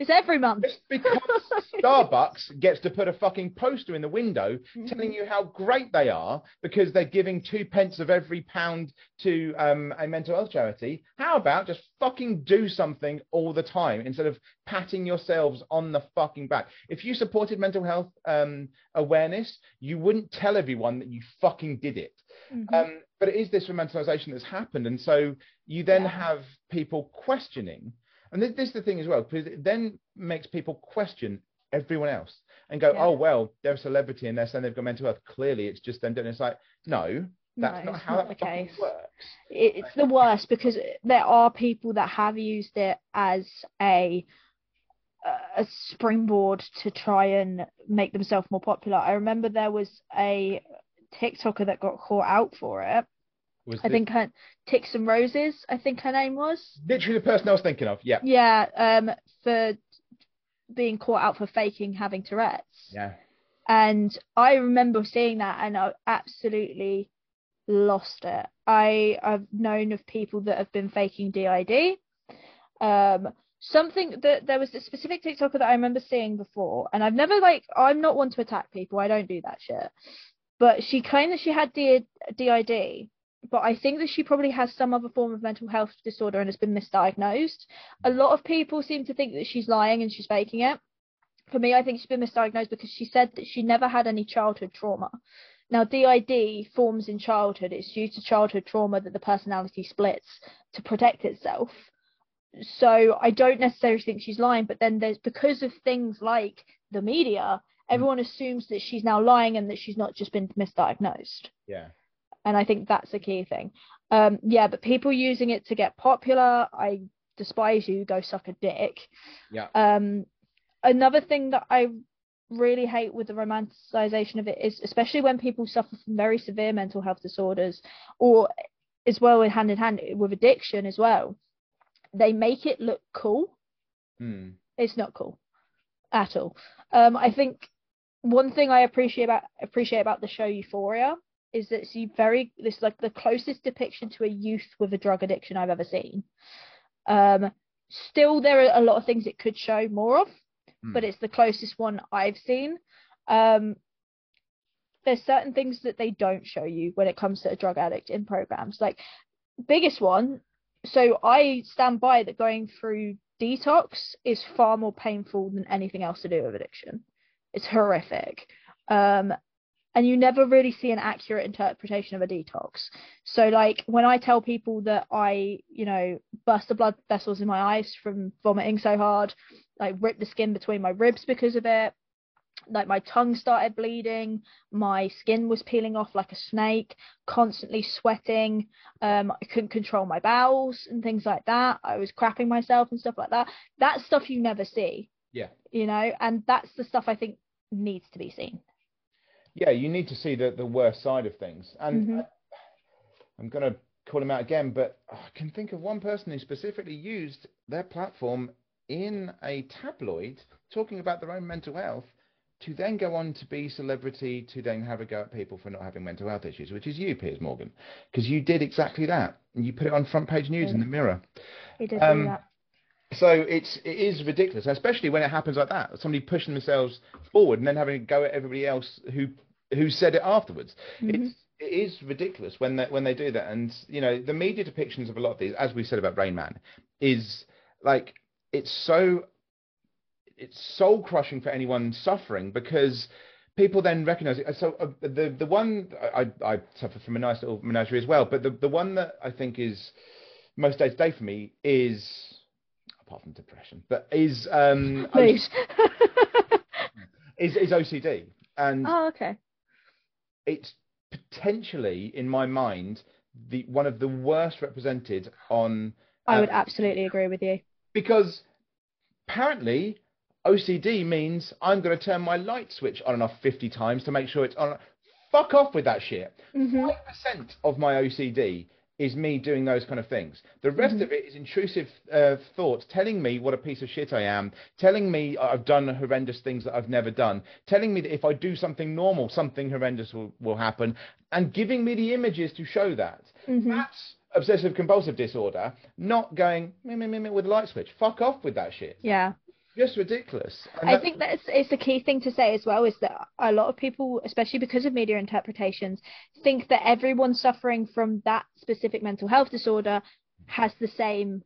it's every month. Just because Starbucks gets to put a fucking poster in the window mm-hmm. telling you how great they are because they're giving two pence of every pound to um, a mental health charity. How about just fucking do something all the time instead of patting yourselves on the fucking back? If you supported mental health um, awareness, you wouldn't tell everyone that you fucking did it. Mm-hmm. Um, but it is this romanticization that's happened. And so you then yeah. have people questioning and this, this is the thing as well, because it then makes people question everyone else and go, yeah. oh, well, they're a celebrity and they're saying they've got mental health. Clearly, it's just them doing it. It's like, no, that's no, not how not that the case. works. It's the worst because there are people that have used it as a a springboard to try and make themselves more popular. I remember there was a TikToker that got caught out for it was I think her Tics and Roses, I think her name was. Literally the person I was thinking of, yeah. Yeah, um, for being caught out for faking having Tourette's. Yeah. And I remember seeing that and I absolutely lost it. I I've known of people that have been faking DID. Um, something that there was a specific TikToker that I remember seeing before, and I've never like I'm not one to attack people. I don't do that shit. But she claimed that she had DID, but I think that she probably has some other form of mental health disorder and has been misdiagnosed. A mm. lot of people seem to think that she's lying and she's faking it. For me, I think she's been misdiagnosed because she said that she never had any childhood trauma. Now, DID forms in childhood. It's due to childhood trauma that the personality splits to protect itself. So I don't necessarily think she's lying, but then there's because of things like the media, mm. everyone assumes that she's now lying and that she's not just been misdiagnosed. Yeah and I think that's a key thing. Um, yeah, but people using it to get popular, I despise you. Go suck a dick. Yeah. Um, another thing that I really hate with the romanticization of it is especially when people suffer from very severe mental health disorders or as well hand in hand with addiction as well they make it look cool hmm. it's not cool at all um, i think one thing i appreciate about appreciate about the show euphoria is that it's very this like the closest depiction to a youth with a drug addiction i've ever seen um, still there are a lot of things it could show more of mm. but it's the closest one I've seen. Um, there's certain things that they don't show you when it comes to a drug addict in programs. Like biggest one, so I stand by that going through detox is far more painful than anything else to do with addiction. It's horrific. Um, and you never really see an accurate interpretation of a detox. So like when I tell people that I, you know, burst the blood vessels in my eyes from vomiting so hard, like ripped the skin between my ribs because of it, like my tongue started bleeding, my skin was peeling off like a snake, constantly sweating, um, I couldn't control my bowels and things like that. I was crapping myself and stuff like that. That's stuff you never see. Yeah. You know, and that's the stuff I think needs to be seen yeah, you need to see the the worst side of things. And mm-hmm. I'm going to call him out again, but I can think of one person who specifically used their platform in a tabloid talking about their own mental health to then go on to be celebrity to then have a go at people for not having mental health issues, which is you, Piers Morgan, because you did exactly that. And you put it on front page news in the Mirror. He did um, do that. So it's it is ridiculous, especially when it happens like that. Somebody pushing themselves forward and then having to go at everybody else who who said it afterwards. Mm-hmm. It's it is ridiculous when they when they do that. And you know the media depictions of a lot of these, as we said about Rain Man, is like it's so it's soul crushing for anyone suffering because people then recognize it. So uh, the the one I I suffer from a nice little menagerie as well, but the the one that I think is most day to day for me is apart from depression, but is um is is OCD. And oh, okay. It's potentially, in my mind, the one of the worst represented on. I would uh, absolutely agree with you. Because apparently OCD means I'm going to turn my light switch on and off 50 times to make sure it's on. Fuck off with that shit. Mm-hmm. 5% of my OCD is me doing those kind of things. The rest mm-hmm. of it is intrusive uh, thoughts telling me what a piece of shit I am, telling me I've done horrendous things that I've never done, telling me that if I do something normal, something horrendous will, will happen, and giving me the images to show that. Mm-hmm. That's obsessive compulsive disorder, not going me, me, me, me with a light switch. Fuck off with that shit. Yeah just ridiculous. And I that... think that's it's a key thing to say as well is that a lot of people, especially because of media interpretations, think that everyone suffering from that specific mental health disorder has the same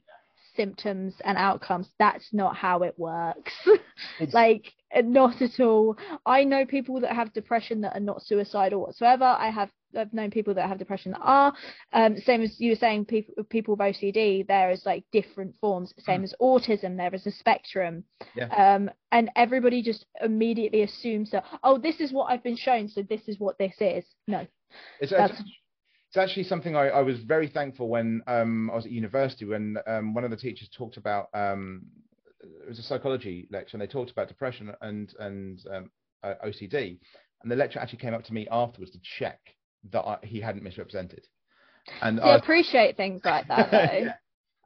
symptoms and outcomes. That's not how it works. like not at all. I know people that have depression that are not suicidal whatsoever. I have I've known people that have depression that are. Um, same as you were saying, people people with OCD, there is like different forms. Same mm. as autism, there is a spectrum. Yeah. Um, and everybody just immediately assumes that oh, this is what I've been shown, so this is what this is. No. It's, it's, it's actually something I, I, was very thankful when um, I was at university when um, one of the teachers talked about um, it was a psychology lecture and they talked about depression and and um, uh, OCD and the lecturer actually came up to me afterwards to check that I, he hadn't misrepresented. And I appreciate things like that though. yeah.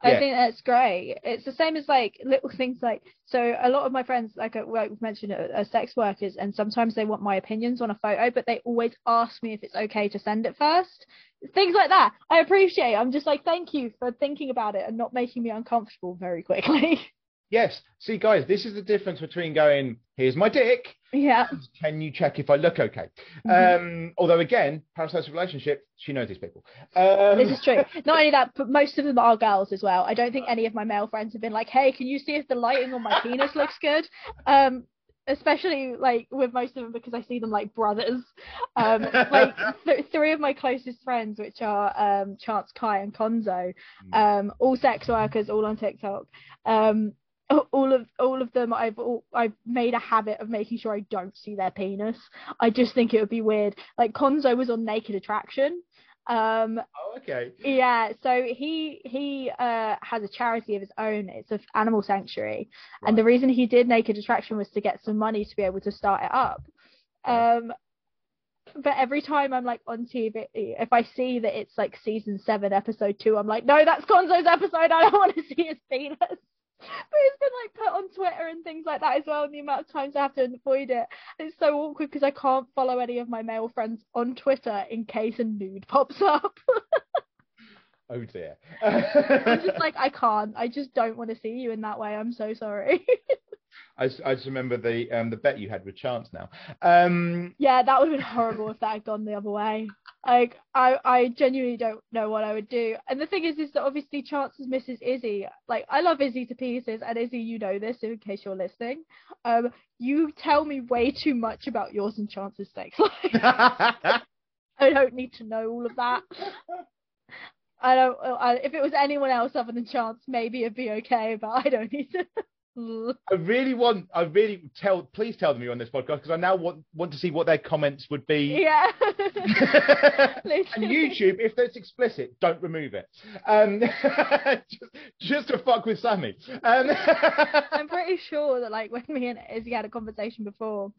I yeah. think that's great. It's the same as like little things like so. A lot of my friends, like uh, like we've mentioned, are sex workers, and sometimes they want my opinions on a photo, but they always ask me if it's okay to send it first. Things like that, I appreciate. I'm just like, thank you for thinking about it and not making me uncomfortable very quickly. Yes. See, guys, this is the difference between going, here's my dick. Yeah. Can you check if I look okay? Mm-hmm. Um, although, again, parasocial relationship, she knows these people. Um... This is true. Not only that, but most of them are girls as well. I don't think any of my male friends have been like, hey, can you see if the lighting on my penis looks good? Um, especially like with most of them because I see them like brothers. Um, like th- three of my closest friends, which are um, Chance, Kai, and Konzo, mm. um, all sex workers, all on TikTok. Um, all of all of them I've all, I've made a habit of making sure I don't see their penis. I just think it would be weird. Like Konzo was on Naked Attraction. Um, oh, okay. Yeah, so he he uh, has a charity of his own. It's an animal sanctuary, right. and the reason he did Naked Attraction was to get some money to be able to start it up. Um, but every time I'm like on TV, if I see that it's like season seven, episode two, I'm like, no, that's Gonzo's episode. I don't want to see his penis. But it's been like put on Twitter and things like that as well. And the amount of times I have to avoid it, it's so awkward because I can't follow any of my male friends on Twitter in case a nude pops up. oh dear. I'm just like I can't. I just don't want to see you in that way. I'm so sorry. I just, I just remember the um the bet you had with Chance now. Um Yeah, that would have been horrible if that had gone the other way. Like I I genuinely don't know what I would do. And the thing is is that obviously Chance's Mrs. Izzy. Like I love Izzy to pieces and Izzy, you know this in case you're listening. Um you tell me way too much about yours and Chance's sex life. I don't need to know all of that. I don't. I, if it was anyone else other than Chance, maybe it'd be okay, but I don't need to. I really want, I really tell, please tell them you're on this podcast because I now want want to see what their comments would be. Yeah. and YouTube, if that's explicit, don't remove it. Um, just, just to fuck with Sammy. Um, I'm pretty sure that like when me and Izzy had a conversation before,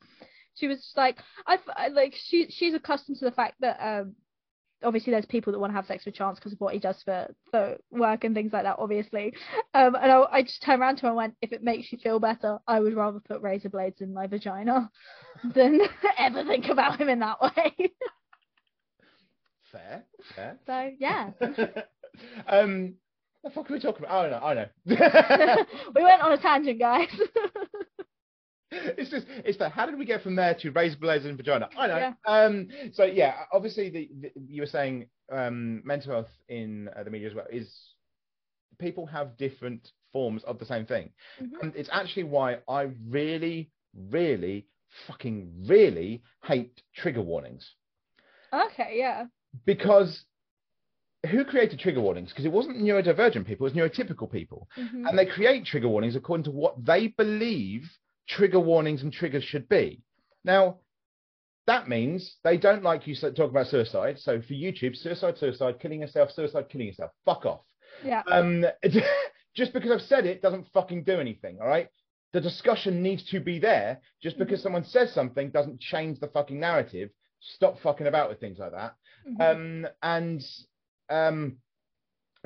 she was just like, I like she she's accustomed to the fact that um obviously there's people that want to have sex with Chance because of what he does for for work and things like that, obviously. Um, and I, I just turned around to him and went, if it makes you feel better, I would rather put razor blades in my vagina than ever think about him in that way. fair, fair. So yeah. um, what the fuck are we talking about? Oh no, I know. we went on a tangent, guys it's just it's that how did we get from there to razor blades and vagina i know yeah. um so yeah obviously the, the, you were saying um mental health in uh, the media as well is people have different forms of the same thing mm-hmm. and it's actually why i really really fucking really hate trigger warnings okay yeah because who created trigger warnings? Because it wasn't neurodivergent people, it was neurotypical people. Mm-hmm. And they create trigger warnings according to what they believe trigger warnings and triggers should be. Now, that means they don't like you talk about suicide. So for YouTube, suicide, suicide, killing yourself, suicide, killing yourself. Fuck off. Yeah. Um, just because I've said it doesn't fucking do anything. All right. The discussion needs to be there. Just mm-hmm. because mm-hmm. someone says something doesn't change the fucking narrative. Stop fucking about with things like that. Mm-hmm. Um, and um,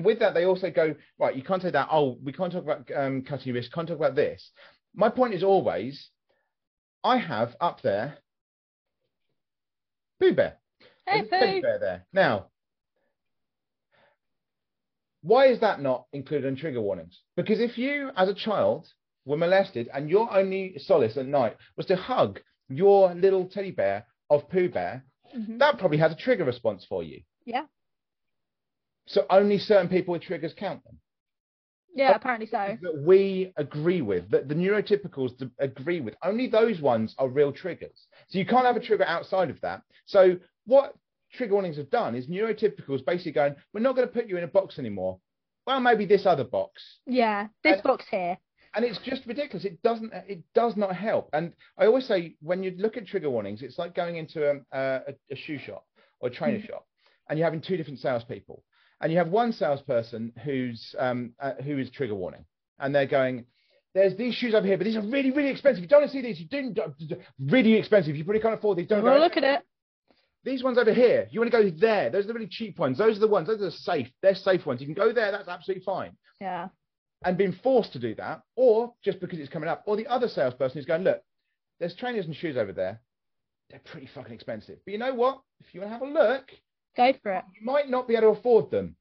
with that, they also go right. You can't say that. Oh, we can't talk about um, cutting your wrist. Can't talk about this my point is always, I have up there Pooh Bear. Hey, Pooh. Bear there. Now, why is that not included in trigger warnings? Because if you, as a child, were molested and your only solace at night was to hug your little teddy bear of Pooh Bear, mm-hmm. that probably has a trigger response for you. Yeah. So only certain people with triggers count them. Yeah, apparently so. That we agree with, that the neurotypicals agree with. Only those ones are real triggers. So you can't have a trigger outside of that. So what trigger warnings have done is neurotypicals basically going, we're not going to put you in a box anymore. Well, maybe this other box. Yeah, this and, box here. And it's just ridiculous. It doesn't. It does not help. And I always say when you look at trigger warnings, it's like going into a, a, a shoe shop or a trainer mm. shop, and you're having two different salespeople and you have one salesperson who's um, uh, who is trigger warning, and they're going, "There's these shoes over here, but these are really, really expensive. You don't want to see these. You didn't really expensive. You probably can't afford these. Don't well, look at it. These ones over here, you want to go there. Those are the really cheap ones. Those are the ones. Those are safe. They're safe ones. You can go there. That's absolutely fine. Yeah. And being forced to do that, or just because it's coming up, or the other salesperson is going, look, there's trainers and shoes over there. They're pretty fucking expensive. But you know what? If you want to have a look, Go for it. You might not be able to afford them,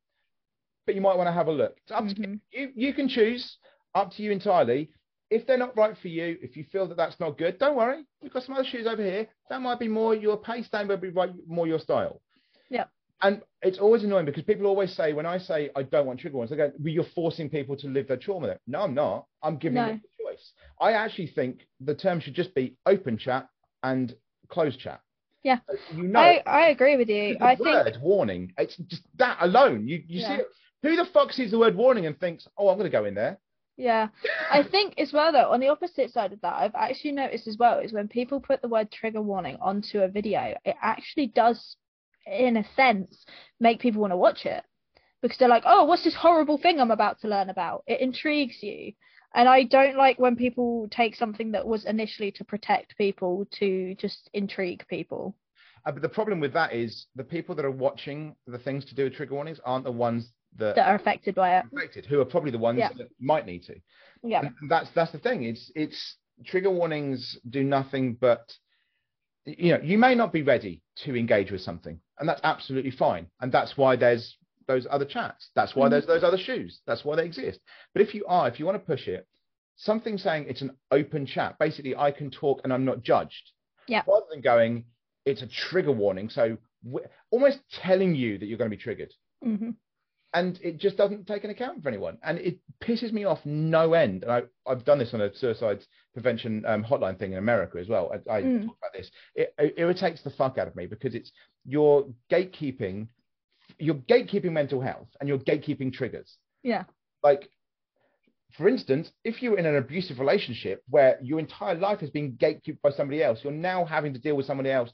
but you might want to have a look. It's up mm-hmm. to you. You can choose. Up to you entirely. If they're not right for you, if you feel that that's not good, don't worry. We've got some other shoes over here. That might be more your pace. They might be right, more your style. Yeah. And it's always annoying because people always say, when I say I don't want trigger warnings, they go, well, you're forcing people to live their trauma. There. No, I'm not. I'm giving no. them the choice. I actually think the term should just be open chat and closed chat. Yeah, you know, I, I agree with you. I word think warning. It's just that alone. You you yeah. see, who the fuck sees the word warning and thinks, oh, I'm going to go in there? Yeah, I think as well though on the opposite side of that, I've actually noticed as well is when people put the word trigger warning onto a video, it actually does, in a sense, make people want to watch it because they're like, oh, what's this horrible thing I'm about to learn about? It intrigues you. And I don't like when people take something that was initially to protect people to just intrigue people. Uh, but the problem with that is the people that are watching the things to do with trigger warnings aren't the ones that, that are affected by it. Affected, who are probably the ones yeah. that might need to. Yeah. And that's that's the thing. It's it's trigger warnings do nothing but you know you may not be ready to engage with something and that's absolutely fine and that's why there's those other chats that's why mm-hmm. there's those other shoes that's why they exist but if you are if you want to push it something saying it's an open chat basically i can talk and i'm not judged yeah rather than going it's a trigger warning so almost telling you that you're going to be triggered mm-hmm and it just doesn't take an account for anyone, and it pisses me off no end. And I, have done this on a suicide prevention um, hotline thing in America as well. I, I mm. talk about this. It, it, irritates the fuck out of me because it's you're gatekeeping, you're gatekeeping mental health, and you're gatekeeping triggers. Yeah. Like, for instance, if you're in an abusive relationship where your entire life has been gatekept by somebody else, you're now having to deal with somebody else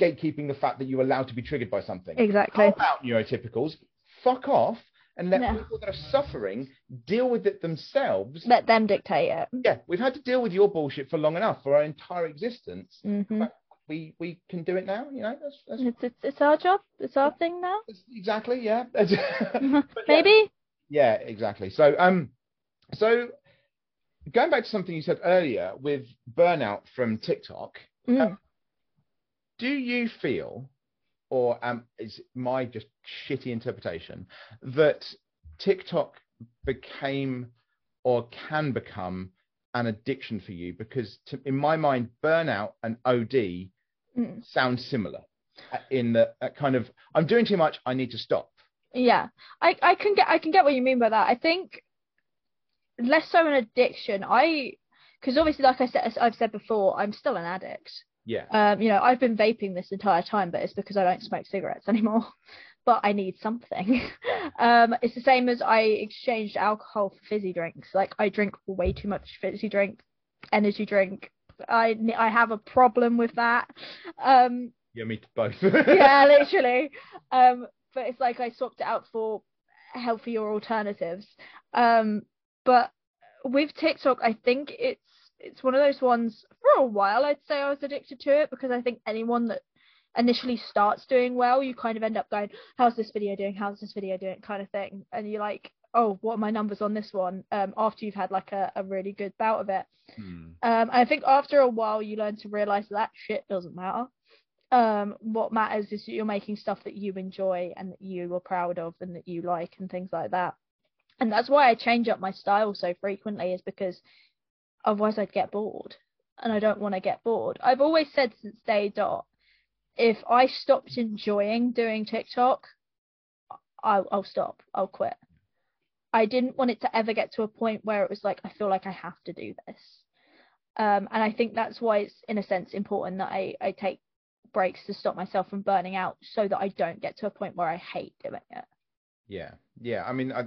gatekeeping the fact that you're allowed to be triggered by something. Exactly. How about neurotypicals? fuck off and let yeah. people that are suffering deal with it themselves. Let them dictate it. Yeah, we've had to deal with your bullshit for long enough for our entire existence. Mm-hmm. We we can do it now, you know. That's, that's... It's, it's, it's our job. It's our thing now. Exactly. Yeah. Maybe. Yeah. yeah. Exactly. So um, so going back to something you said earlier with burnout from TikTok. Mm. Um, do you feel or um, is my just shitty interpretation that TikTok became or can become an addiction for you because to, in my mind burnout and OD mm. sound similar uh, in the uh, kind of I'm doing too much I need to stop yeah I I can get I can get what you mean by that I think less so an addiction I because obviously like I said I've said before I'm still an addict yeah. Um, you know, I've been vaping this entire time, but it's because I don't smoke cigarettes anymore. but I need something. um, it's the same as I exchanged alcohol for fizzy drinks. Like I drink way too much fizzy drink, energy drink. I I have a problem with that. Um, yeah, me both. yeah, literally. Um, but it's like I swapped it out for healthier alternatives. Um, but with TikTok, I think it's it's one of those ones for a while I'd say I was addicted to it because I think anyone that initially starts doing well, you kind of end up going, How's this video doing? How's this video doing? kind of thing. And you're like, Oh, what are my numbers on this one? Um, after you've had like a, a really good bout of it. Hmm. Um, I think after a while you learn to realise that, that shit doesn't matter. Um, what matters is that you're making stuff that you enjoy and that you are proud of and that you like and things like that. And that's why I change up my style so frequently, is because otherwise I'd get bored, and I don't want to get bored. I've always said since day dot, if I stopped enjoying doing TikTok, I'll, I'll stop. I'll quit. I didn't want it to ever get to a point where it was like I feel like I have to do this. Um, and I think that's why it's in a sense important that I, I take breaks to stop myself from burning out so that I don't get to a point where I hate doing it. Yeah, yeah. I mean, I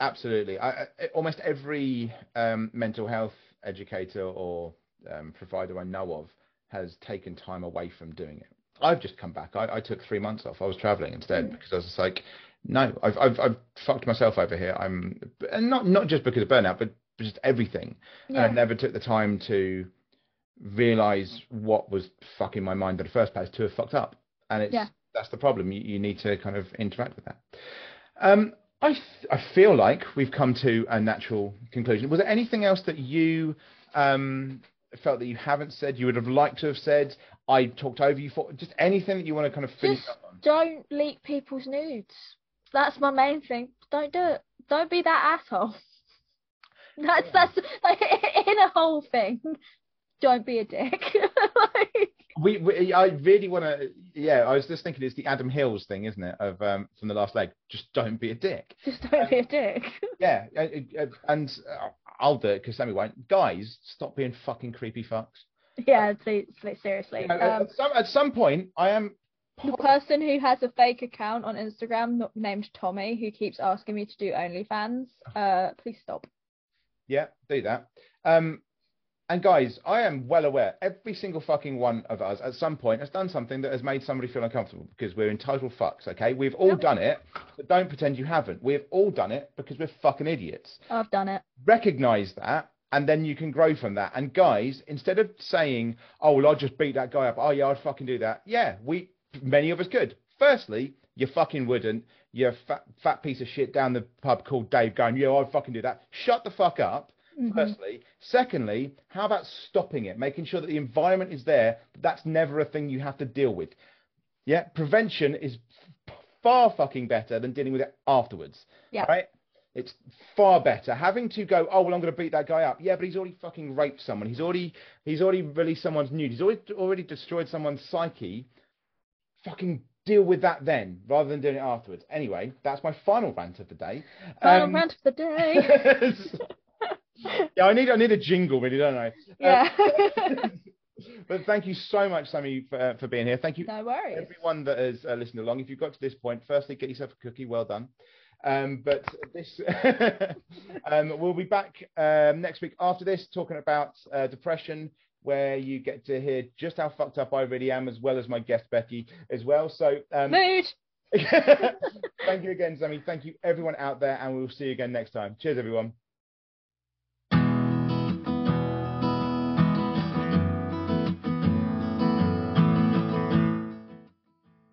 Absolutely. I, I, almost every um, mental health educator or um, provider I know of has taken time away from doing it. I've just come back. I, I took three months off. I was traveling instead mm. because I was like, no, I've, I've, I've fucked myself over here. I'm, and not not just because of burnout, but just everything. Yeah. And I never took the time to realize what was fucking my mind in the first place to have fucked up. And it's yeah. that's the problem. You, you need to kind of interact with that. Um, I, th- I feel like we've come to a natural conclusion. Was there anything else that you um, felt that you haven't said, you would have liked to have said? I talked over you for just anything that you want to kind of finish just up on. Don't leak people's nudes. That's my main thing. Don't do it. Don't be that asshole. That's yeah. that's like in a whole thing. Don't be a dick. like, we, we, I really want to. Yeah, I was just thinking it's the Adam Hills thing, isn't it? Of um, from the last leg. Just don't be a dick. Just don't um, be a dick. yeah, and uh, I'll do it because Sammi won't. Guys, stop being fucking creepy fucks. Yeah, please, please seriously. You know, um, at, some, at some point, I am. The person who has a fake account on Instagram named Tommy, who keeps asking me to do OnlyFans, uh, please stop. Yeah, do that. Um, And guys, I am well aware every single fucking one of us at some point has done something that has made somebody feel uncomfortable because we're entitled fucks, okay? We've all done it, but don't pretend you haven't. We've all done it because we're fucking idiots. I've done it. Recognize that and then you can grow from that. And guys, instead of saying, "Oh, well, I'll just beat that guy up," oh yeah, I'd fucking do that. Yeah, we many of us could. Firstly, you fucking wouldn't. you're fat fat piece of shit down the pub called Dave, going, "Yeah, I'd fucking do that." Shut the fuck up. Mm-hmm. Firstly, secondly, how about stopping it, making sure that the environment is there. That's never a thing you have to deal with. Yeah, prevention is far fucking better than dealing with it afterwards. Yeah. Right. It's far better having to go. Oh well, I'm going to beat that guy up. Yeah, but he's already fucking raped someone. He's already he's already released someone's nude. He's already already destroyed someone's psyche. Fucking deal with that then, rather than doing it afterwards. Anyway, that's my final rant of the day. Final um, rant of the day. yeah, I need I need a jingle, really, don't I? Yeah. Uh, but thank you so much, Sammi, for, uh, for being here. Thank you, no worries. everyone that has uh, listened along. If you've got to this point, firstly, get yourself a cookie. Well done. Um, but this, um, we'll be back um, next week after this, talking about uh, depression, where you get to hear just how fucked up I really am, as well as my guest Becky as well. So, um, mood. thank you again, Sammi. Thank you everyone out there, and we'll see you again next time. Cheers, everyone.